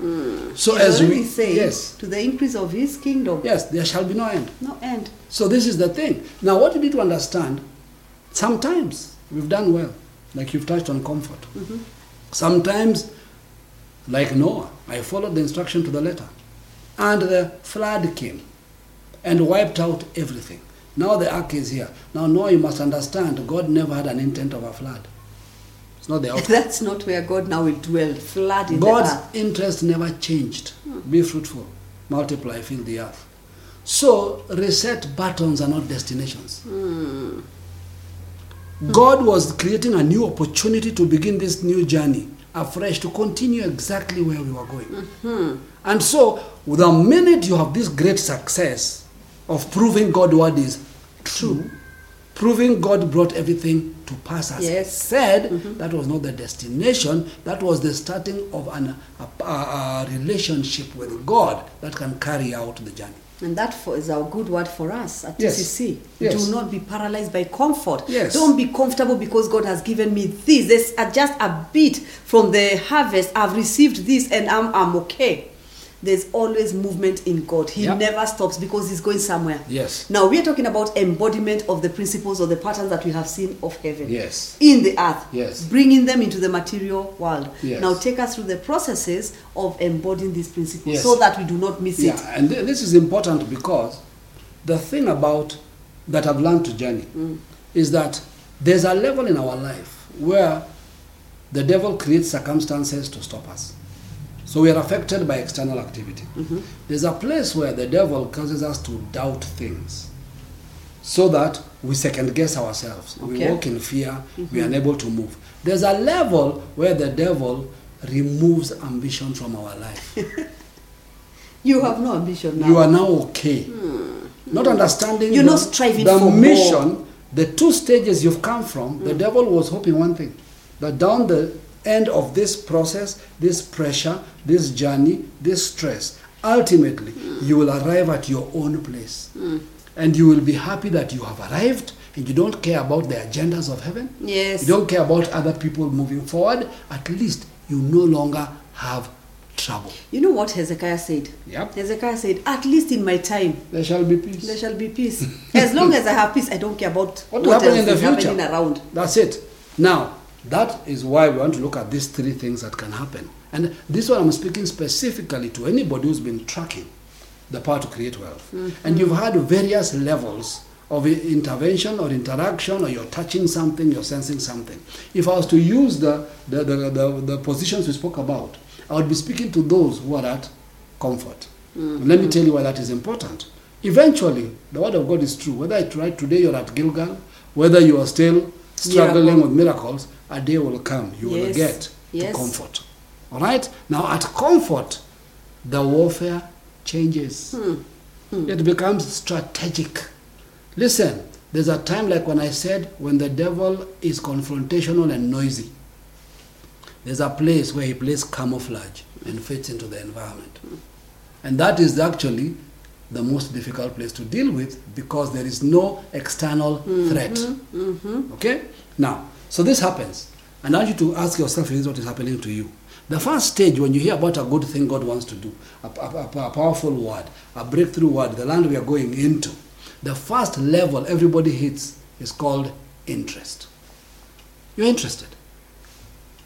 So He's as we saying yes, to the increase of his kingdom. yes, there shall be no end. No end. So this is the thing. Now, what you need to understand, sometimes we've done well, like you've touched on comfort. Sometimes, like Noah, I followed the instruction to the letter, and the flood came and wiped out everything. Now the ark is here. Now, Noah, you must understand, God never had an intent of a flood. It's not the outcome. That's not where God now will dwell. Flood in God's the earth. interest never changed. Hmm. Be fruitful, multiply, fill the earth. So, reset buttons are not destinations. Hmm. Mm. God was creating a new opportunity to begin this new journey afresh, to continue exactly where we were going. Mm-hmm. And so, the minute you have this great success of proving God's word is true, proving God brought everything to pass as Yes. said, mm-hmm. that was not the destination, that was the starting of an, a, a, a relationship with God that can carry out the journey. And that for, is our good word for us at Yes. TCC. Yes. Do not be paralyzed by comfort. Yes. Don't be comfortable because God has given me this. There's just a bit from the harvest. I've received this and I'm, I'm okay. There's always movement in God. He Yep. never stops because He's going somewhere. Yes. Now we are talking about embodiment of the principles or the patterns that we have seen of heaven. Yes. In the earth. Yes. Bringing them into the material world. Yes. Now take us through the processes of embodying these principles Yes. so that we do not miss Yeah, it. and th- this is important because the thing about that I've learned to journey mm. is that there's a level in our life where the devil creates circumstances to stop us. So we are affected by external activity. Mm-hmm. There's a place where the devil causes us to doubt things so that we second guess ourselves. We walk in fear, we are mm-hmm. unable to move. There's a level where the devil removes ambition from our life. You have no ambition now. you are now okay. Hmm. Hmm. Not understanding You're the, not striving the for mission, more. the two stages you've come from. The hmm. devil was hoping one thing that down the end of this process, this pressure, this journey, this stress, ultimately you will arrive at your own place. Hmm. And you will be happy that you have arrived and you don't care about the agendas of heaven. Yes. You don't care about other people moving forward. At least you no longer have trouble. You know what Hezekiah said? Yep. Hezekiah said, At least in my time, There shall be peace. there shall be peace. as long as I have peace, I don't care about What what, happen else in the is future? happening around. That's it. Now, that is why we want to look at these three things that can happen. And this one I'm speaking specifically to anybody who's been tracking the power to create wealth. Mm-hmm. And you've had various levels of intervention or interaction, or you're touching something, you're sensing something. If I was to use the, the, the, the, the positions we spoke about, I would be speaking to those who are at comfort. Mm-hmm. Let me tell you why that is important. Eventually, the word of God is true. Whether it's right today you're at Gilgal, whether you are still struggling Miracle. with miracles, a day will come. You will get Yes. to comfort. All right? Now, at comfort, the warfare changes. Hmm. Hmm. It becomes strategic. Listen, there's a time like when I said when the devil is confrontational and noisy, there's a place where he plays camouflage and fits into the environment. Hmm. And that is actually the most difficult place to deal with because there is no external mm-hmm, threat. Mm-hmm. Okay? Now, so this happens. And I want you to ask yourself this is what is happening to you. The first stage when you hear about a good thing God wants to do, a- a- a powerful word, a breakthrough word, the land we are going into, the first level everybody hits is called interest. You're interested.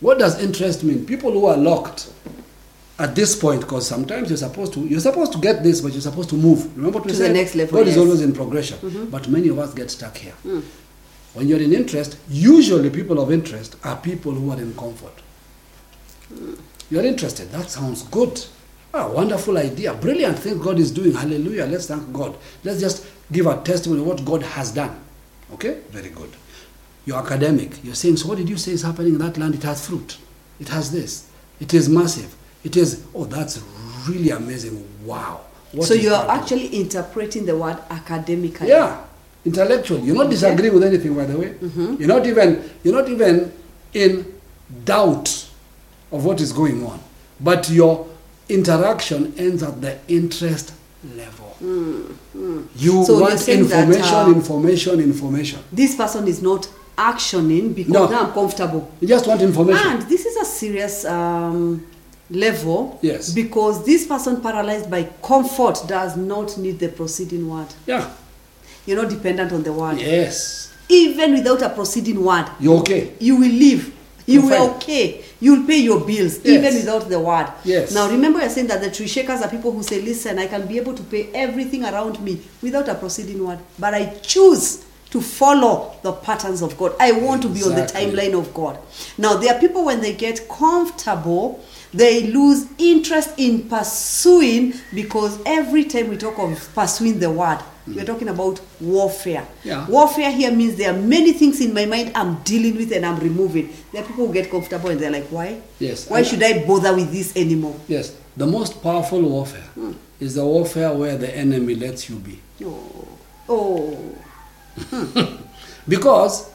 What does interest mean? People who are locked at this point, because sometimes you're supposed to you're supposed to get this, but you're supposed to move. Remember what we To the said? next level, God is always in progression, mm-hmm. but many of us get stuck here. Mm. When you're in interest, usually people of interest are people who are in comfort. Mm. You're interested. That sounds good. Ah, wonderful idea. Brilliant thing God is doing. Hallelujah. Let's thank God. Let's just give a testimony of what God has done. Okay? Very good. You're academic. You're saying, so what did you say is happening in that land? It has fruit. It has this. It is massive. It is, oh, that's really amazing. Wow. What so you're God doing? actually interpreting the word academically. Yeah, intellectually. You're not disagreeing with anything, by the way. You're not even you're not even in doubt of what is going on. But your interaction ends at the interest level. You So want saying that, information, uh, information, information. This person is not actioning because No. now I'm comfortable. You just want information. And this is a serious um, level. Yes. Because this person paralyzed by comfort does not need the proceeding word. yeah. You're not dependent on the word. Yes. Even without a proceeding word, You're okay. you will live. You You're will fine. okay. You'll pay your bills Yes. even without the word. Yes. Now remember, you're saying that the tree shakers are people who say, "Listen, I can be able to pay everything around me without a proceeding word, but I choose to follow the patterns of God. I want to be on the timeline of God." Now there are people when they get comfortable, they lose interest in pursuing because every time we talk of pursuing the word, we're talking about warfare. Yeah. Warfare here means there are many things in my mind I'm dealing with and I'm removing. There are people who get comfortable and they're like, why? Yes. Why And- should I bother with this anymore? Yes. The most powerful warfare hmm. is the warfare where the enemy lets you be. Oh, oh. Hmm. Because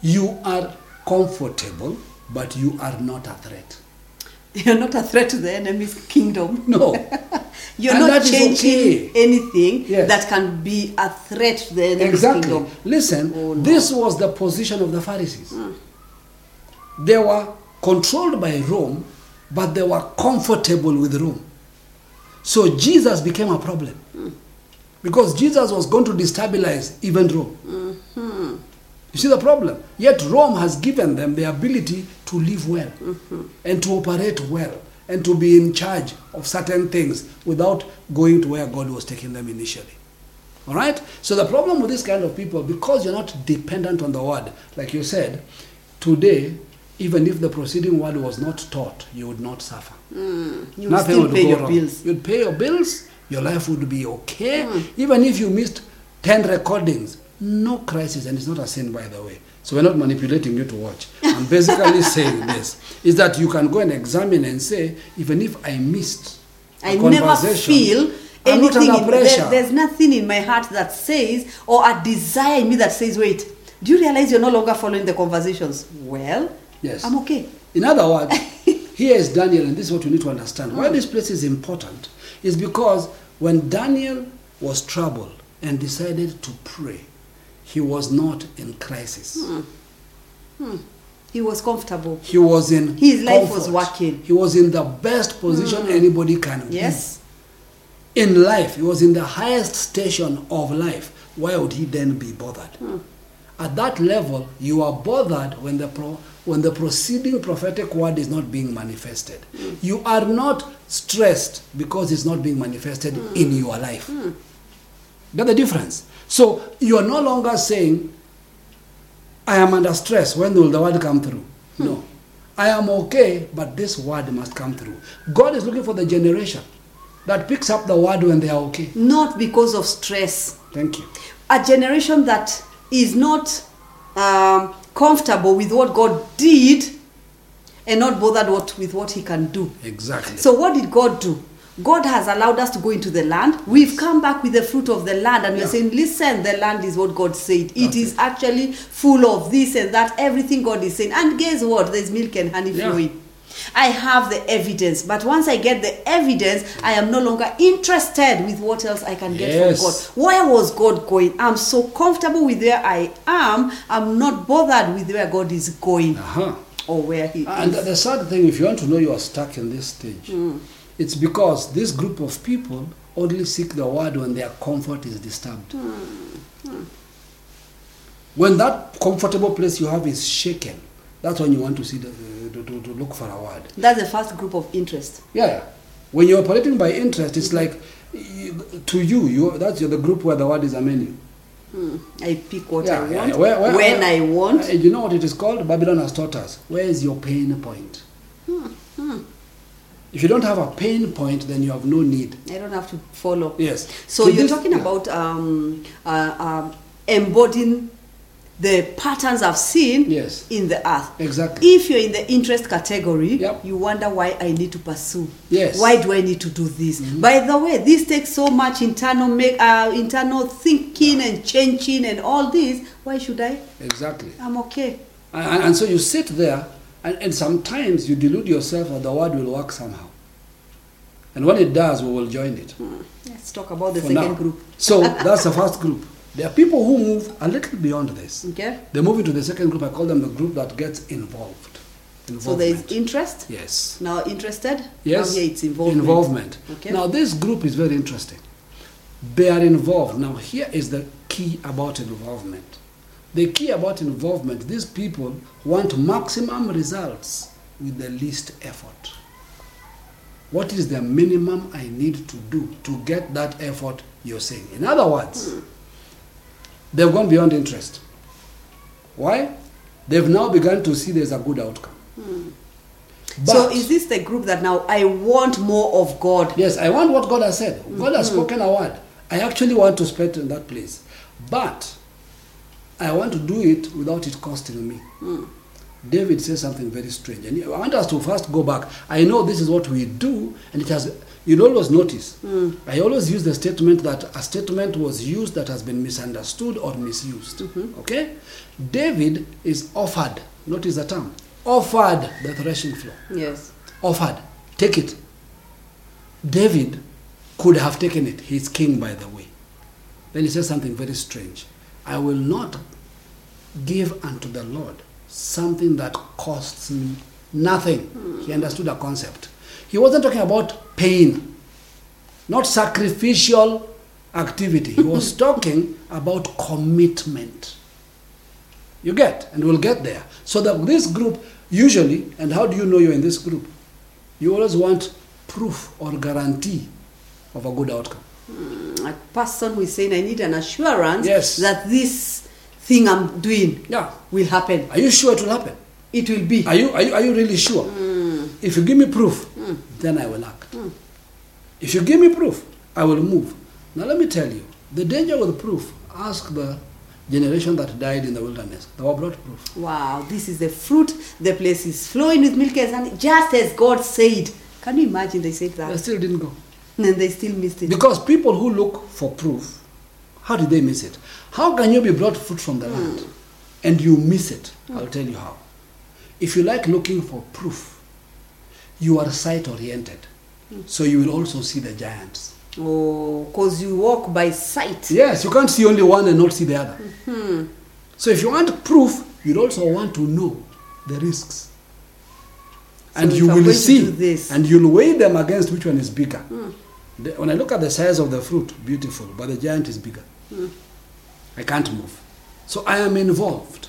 you are comfortable, but you are not a threat. You're not a threat to the enemy's kingdom. No. You're And not changing okay. anything Yes. that can be a threat to the enemy's exactly. kingdom. Listen, Oh, no. this was the position of the Pharisees. Hmm. They were controlled by Rome, but they were comfortable with Rome. So Jesus became a problem. Hmm. Because Jesus was going to destabilize even Rome. Mm-hmm. You see the problem? Yet Rome has given them the ability to live well and to operate well and to be in charge of certain things without going to where God was taking them initially. All right? So the problem with this kind of people, because you're not dependent on the word, like you said, today, even if the preceding word was not taught, you would not suffer. You Nothing still would pay go your wrong. bills. You'd pay your bills, your life would be okay. Hmm. Even if you missed 10 recordings, no crisis, and it's not a sin, by the way. So we're not manipulating you to watch. I'm basically saying this is that you can go and examine and say, even if I missed I never feel anything. In, there- there's nothing in my heart that says, or a desire in me that says, wait, do you realize you're no longer following the conversations? Well, Yes. I'm okay. In other words, here is Daniel, and this is what you need to understand. Why mm. this place is important is because when Daniel was troubled and decided to pray, he was not in crisis. Hmm. Hmm. He was comfortable. He was in His life was working. He was in the best position hmm. anybody can be. Yes. In life, he was in the highest station of life. Why would he then be bothered? At that level, you are bothered when the pro, when the proceeding prophetic word is not being manifested. You are not stressed because it's not being manifested in your life. Get the difference? So you are no longer saying, I am under stress. When will the word come through? No. I am okay, but this word must come through. God is looking for the generation that picks up the word when they are okay. Not because of stress. Thank you. A generation that is not um, comfortable with what God did and not bothered what, with what He can do. Exactly. So, what did God do? God has allowed us to go into the land. We've come back with the fruit of the land, and we're saying, Listen, the land is what God said. It is actually full of this and that, everything God is saying. And guess what? There's milk and honey Yeah. flowing. I have the evidence, but once I get the evidence, I am no longer interested with what else I can get Yes. from God. Where was God going? I'm so comfortable with where I am, I'm not bothered with where God is going Uh-huh. or where He And is. the sad thing, if you want to know you are stuck in this stage, it's because this group of people only seek the word when their comfort is disturbed. Hmm, hmm. When that comfortable place you have is shaken, that's when you want to see the, to, to, to look for a word. That's the first group of interest. Yeah. When you're operating by interest, it's like you, to you, you that's the group where the word is a menu. Hmm, I pick what Yeah, I yeah, want yeah. Where- where- when where- I want. Uh, you know what it is called? Babylon has taught us. Where is your pain point? If you don't have a pain point, then you have no need. I don't have to follow. Yes. So So you're this- talking yeah. about um, uh, um, embodying the patterns I've seen Yes. in the earth. Exactly. If you're in the interest category, Yep. you wonder why I need to pursue. Yes. Mm-hmm. Why do I need to do this? By the way, this takes so much internal make, uh, internal thinking and changing and all this. Why should I? Exactly. I'm okay. And- and so you sit there, and, and sometimes you delude yourself that the word will work somehow. And when it does, we will join it. Hmm. Let's talk about the for second now. group. So that's the first group. There are people who move a little beyond this. Okay. They move into the second group. I call them the group that gets involved. So there is interest. yes. Now interested. Yes. Now here it's involvement. Involvement. Okay. Now this group is very interesting. They are involved. Now here is the key about involvement. The key about involvement, these people want maximum results with the least effort. What is the minimum I need to do to get that effort you're saying? In other words, hmm. they've gone beyond interest. Why? They've now begun to see there's a good outcome. Hmm. so But- is this the group that now I want more of God? Yes, I want what God has said. God has hmm. spoken a word. I actually want to spend in that place. But I want to do it without it costing me. Hmm. David says something very strange. And I want us to first go back. I know this is what we do, and it has you'll always notice. Hmm. I always use the statement that a statement was used that has been misunderstood or misused. Mm-hmm. Okay? David is offered, notice the term, offered the threshing floor Yes. offered, take it. David could have taken it. He's king, by the way. Then he says something very strange. I will not give unto the Lord something that costs me nothing. He understood the concept. He wasn't talking about pain, not sacrificial activity. He was talking about commitment. You get, and we'll get there. So that this group usually, and how do you know you're in this group? You always want proof or guarantee of a good outcome. Hmm, a person who is saying I need an assurance Yes. that this thing I'm doing Yeah. will happen. Are you sure it will happen? It will be. Are you, are you, are you really sure? Hmm. If you give me proof, hmm. then I will act. If you give me proof, I will move. Now let me tell you, the danger with proof, ask the generation that died in the wilderness. They were brought proof. Wow, this is the fruit. The place is flowing with milk and honey, just as God said. Can you imagine they said that? They still didn't go. And they still missed it. Because people who look for proof, how did they miss it? How can you be brought fruit from the land hmm. and you miss it? Hmm. I'll tell you how. If you like looking for proof, you are sight oriented. Hmm. So you will also see the giants. Oh, because you walk by sight. Yes, you can't see only one and not see the other. So if you want proof, you'd also want to know the risks. and you will see, this- and you'll weigh them against which one is bigger. The- when I look at the size of the fruit, beautiful, but the giant is bigger. Hmm. I can't move. So I am involved,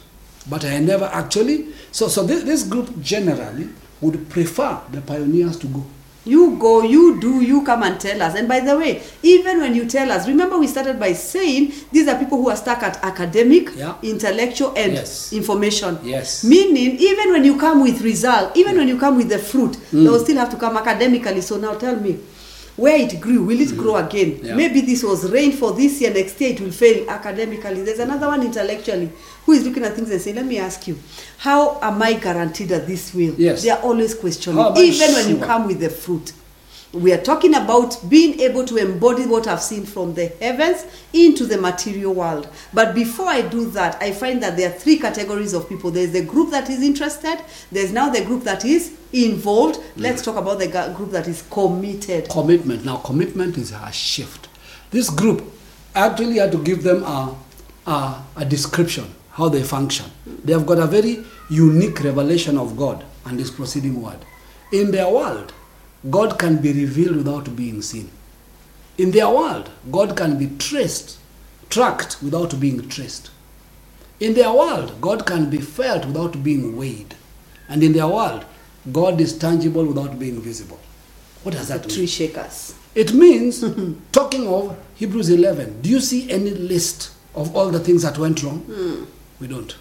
but I never actually. So, so this, this group generally would prefer the pioneers to go. You go, you do, you come and tell us. And by the way, even when you tell us, remember we started by saying these are people who are stuck at academic, Yeah. intellectual, and Yes. information. Yes. Meaning, even when you come with result, even when you come with the fruit, hmm. they will still have to come academically. So now tell me, where it grew, will it grow again? Yeah. Maybe this was rain for this year, next year it will fail academically. There's another one intellectually who is looking at things and saying, let me ask you, how am I guaranteed that this will? Yes. They are always questioning, even when you come with the fruit. We are talking about being able to embody what I've seen from the heavens into the material world. But before I do that, I find that there are three categories of people. There's the group that is interested, there's now the group that is involved. Let's talk about the group that is committed. commitment. Now, commitment is a shift. This group actually had to give them a, a, a description how they function. They have got a very unique revelation of God and His proceeding word. In their world, God can be revealed without being seen. In their world, God can be traced, tracked without being traced. In their world, God can be felt without being weighed. And in their world, God is tangible without being visible. What does that mean? tree shakers. It means, talking of Hebrews 11, do you see any list of all the things that went wrong? Hmm. We don't.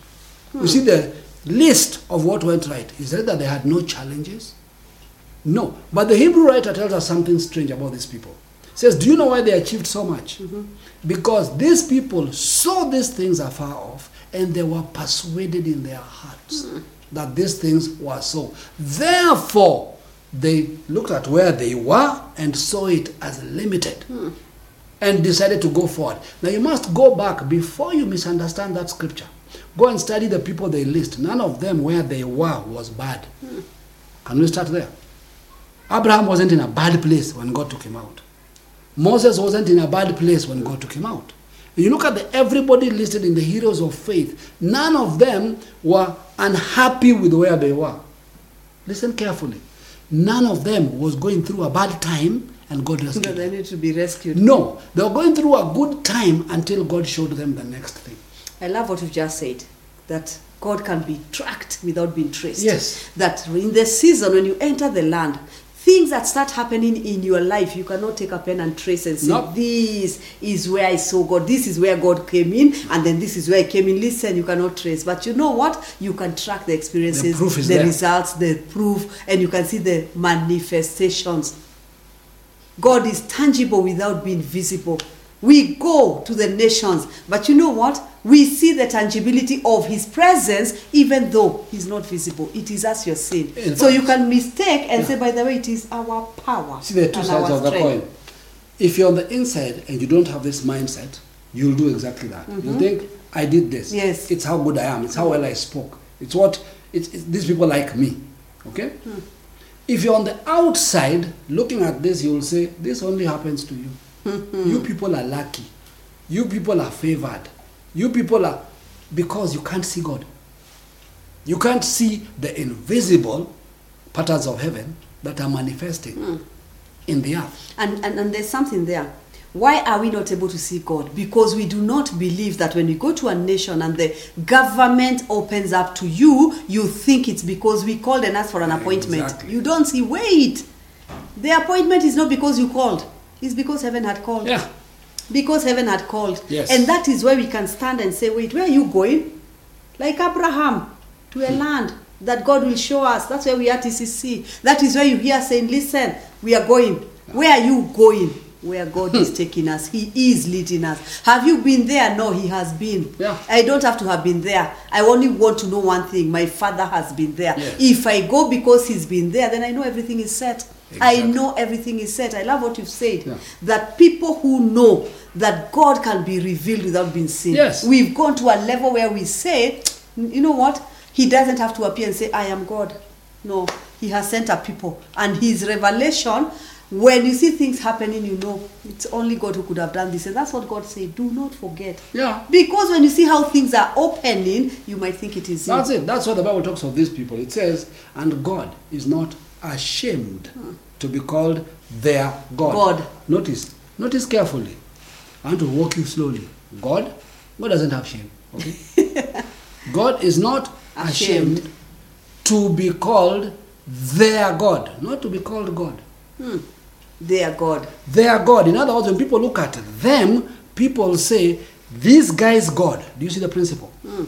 You hmm. see the list of what went right. Is it that they had no challenges? No. But the Hebrew writer tells us something strange about these people. He says, Do you know why they achieved so much? Mm-hmm. Because these people saw these things afar off and they were persuaded in their hearts hmm. that these things were so. Therefore, they looked at where they were and saw it as limited hmm. and decided to go forward. Now you must go back before you misunderstand that scripture. Go and study the people they list. None of them where they were was bad. Hmm. Can we start there? Abraham wasn't in a bad place when God took him out. Moses wasn't in a bad place when God took him out. You look at the, everybody listed in the heroes of faith, none of them were unhappy with where they were. Listen carefully. None of them was going through a bad time and God rescued No, them. they need to be rescued. No, they were going through a good time until God showed them the next thing. I love what you've just said that God can be tracked without being traced. Yes. That in the season when you enter the land, things that start happening in your life, you cannot take a pen and trace and say, No. This is where I saw God, this is where God came in, and then this is where I came in. Listen, you cannot trace. But you know what? You can track the experiences, The the there. results, the proof, and you can see the manifestations. God is tangible without being visible. We go to the nations, but you know what? We see the tangibility of His presence even though He's not visible. It is as you're saying. In So fact- you can mistake and Yeah. say, by the way, it is our power. See the two sides of the coin. If you're on the inside and you don't have this mindset, you'll do exactly that. You think, I did this. Mm-hmm. Yes. It's how good I am. It's how well I spoke. It's what it's, it's these people like me. Okay? Hmm. If you're on the outside looking at this, you'll say, This only happens to you. Hmm. you people are lucky. You people are favored. You people are because you can't see God. You can't see the invisible patterns of heaven that are manifesting Hmm. in the earth. And, and, and there's something there. Why are we not able to see God? Because we do not believe that when you go to a nation and the government opens up to you, you think it's because we called and asked for an appointment. Exactly. You don't see, wait. The appointment is not because you called, it's because heaven had called. Yeah. Because heaven had called. Yes. And that is where we can stand and say, wait, where are you going? Like Abraham, to a hmm. land that God will show us. That's where we are at TCC. That is where you hear saying, listen, we are going. Where are you going? Where God is hmm. taking us. He is leading us. Have you been there? No, He has been. Yeah. I don't have to have been there. I only want to know one thing. My Father has been there. Yes. If I go because He's been there, then I know everything is set. I know everything is said. I love what you've said. Yeah. That people who know that God can be revealed without being seen. Yes. We've gone to a level where we say, you know what? He doesn't have to appear and say, I am God. No, He has sent a people. And His revelation, when you see things happening, you know it's only God who could have done this. And that's what God said. Do not forget. Yeah. Because when you see how things are opening, you might think it is. That's it. That's what the Bible talks of these people. It says, and God is not ashamed to be called their God. God. Notice, notice carefully. I want to walk you slowly. God, God doesn't have shame. Okay? God is not ashamed. Ashamed. to be called their God, not to be called God. Hmm. They are God. Their God. In other words, when people look at them, people say, This guy is God. Do you see the principle? Hmm.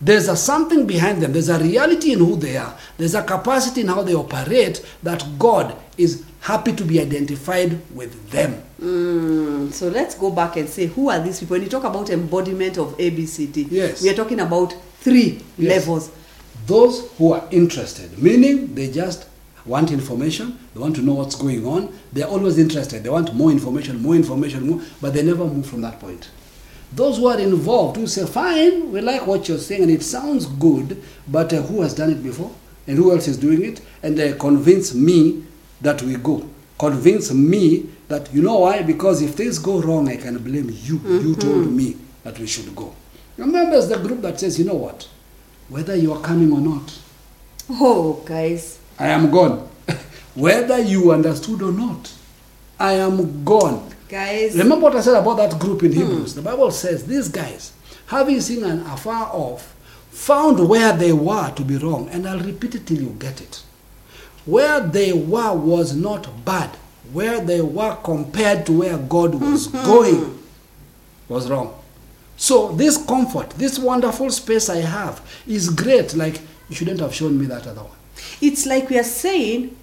There's a something behind them. There's a reality in who they are. There's a capacity in how they operate that God is happy to be identified with them. Mm, so let's go back and say who are these people? When you talk about embodiment of ABCD, Yes. we are talking about three Yes. levels. Those who are interested, meaning they just want information, they want to know what's going on, they're always interested. They want more information, more information, more, but they never move from that point. Those who are involved who say, Fine, we like what you're saying and it sounds good, but uh, who has done it before? And who else is doing it? And uh, convince me that we go. Convince me that, you know why? Because if things go wrong, I can blame you. You told me that we should go. Remember, the group that says, You know what? Whether you are coming or not, Oh, guys. I am gone. Whether you understood or not, I am gone. Guys. Remember what I said about that group in Hebrews? The Bible says these guys, having seen an afar off, found where they were to be wrong. And I'll repeat it till you get it. Where they were was not bad. Where they were compared to where God was mm-hmm. going was wrong. So this comfort, this wonderful space I have is great. Like you shouldn't have shown me that other one. It's like we are saying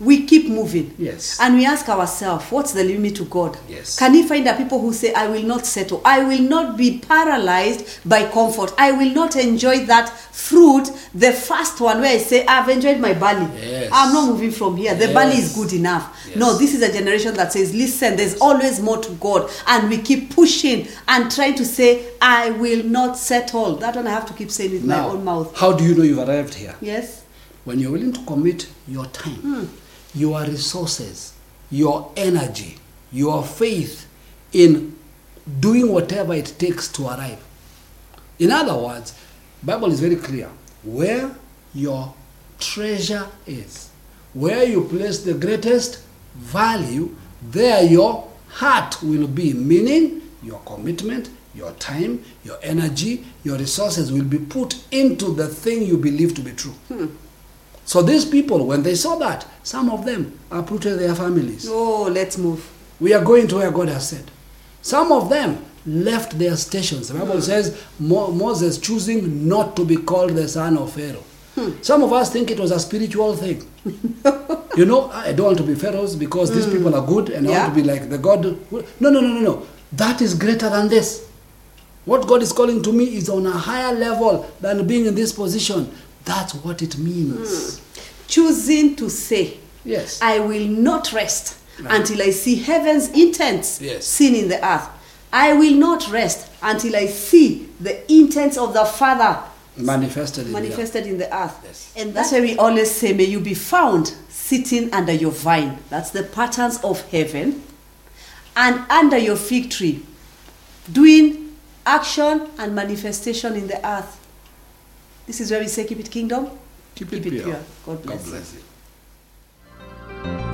we keep moving. Yes. And we ask ourselves, what's the limit to God? Yes. Can He find the people who say, I will not settle, I will not be paralyzed by comfort, I will not enjoy that fruit, the first one where I say, I've enjoyed my barley. Yes. I'm not moving from here. The barley is good enough. Yes. No, this is a generation that says, listen, there's always more to God. And we keep pushing and trying to say, I will not settle. That one I have to keep saying with my own mouth. how do you know you've arrived here? Yes? When you're willing to commit your time, hmm. Your resources, your energy, your faith in doing whatever it takes to arrive. In other words, Bible is very clear. Where your treasure is, where you place the greatest value, there your heart will be. Meaning, your commitment, your time, your energy, your resources will be put into the thing you believe to be true. Hmm. So these people, when they saw that, some of them uprooted their families. Oh, let's move. We are going to where God has said. Some of them left their stations. The Bible says Mo- Moses choosing not to be called the son of Pharaoh. Hmm. Some of us think it was a spiritual thing. you know, I don't want to be pharaohs because these hmm. people are good and I want to be like the God. No, no, no, no, no. That is greater than this. What God is calling to me is on a higher level than being in this position. That's what it means. Hmm. Choosing to say, Yes. I will not rest Right. until I see heaven's intents Yes. seen in the earth. I will not rest until I see the intents of the Father manifested in the earth. manifested in the earth. Yes. And that's why we always say, May you be found sitting under your vine. That's the patterns of heaven. And under your fig tree, doing action and manifestation in the earth. This is where we say keep it kingdom, keep, keep it, pure. pure. God bless, God bless you. you.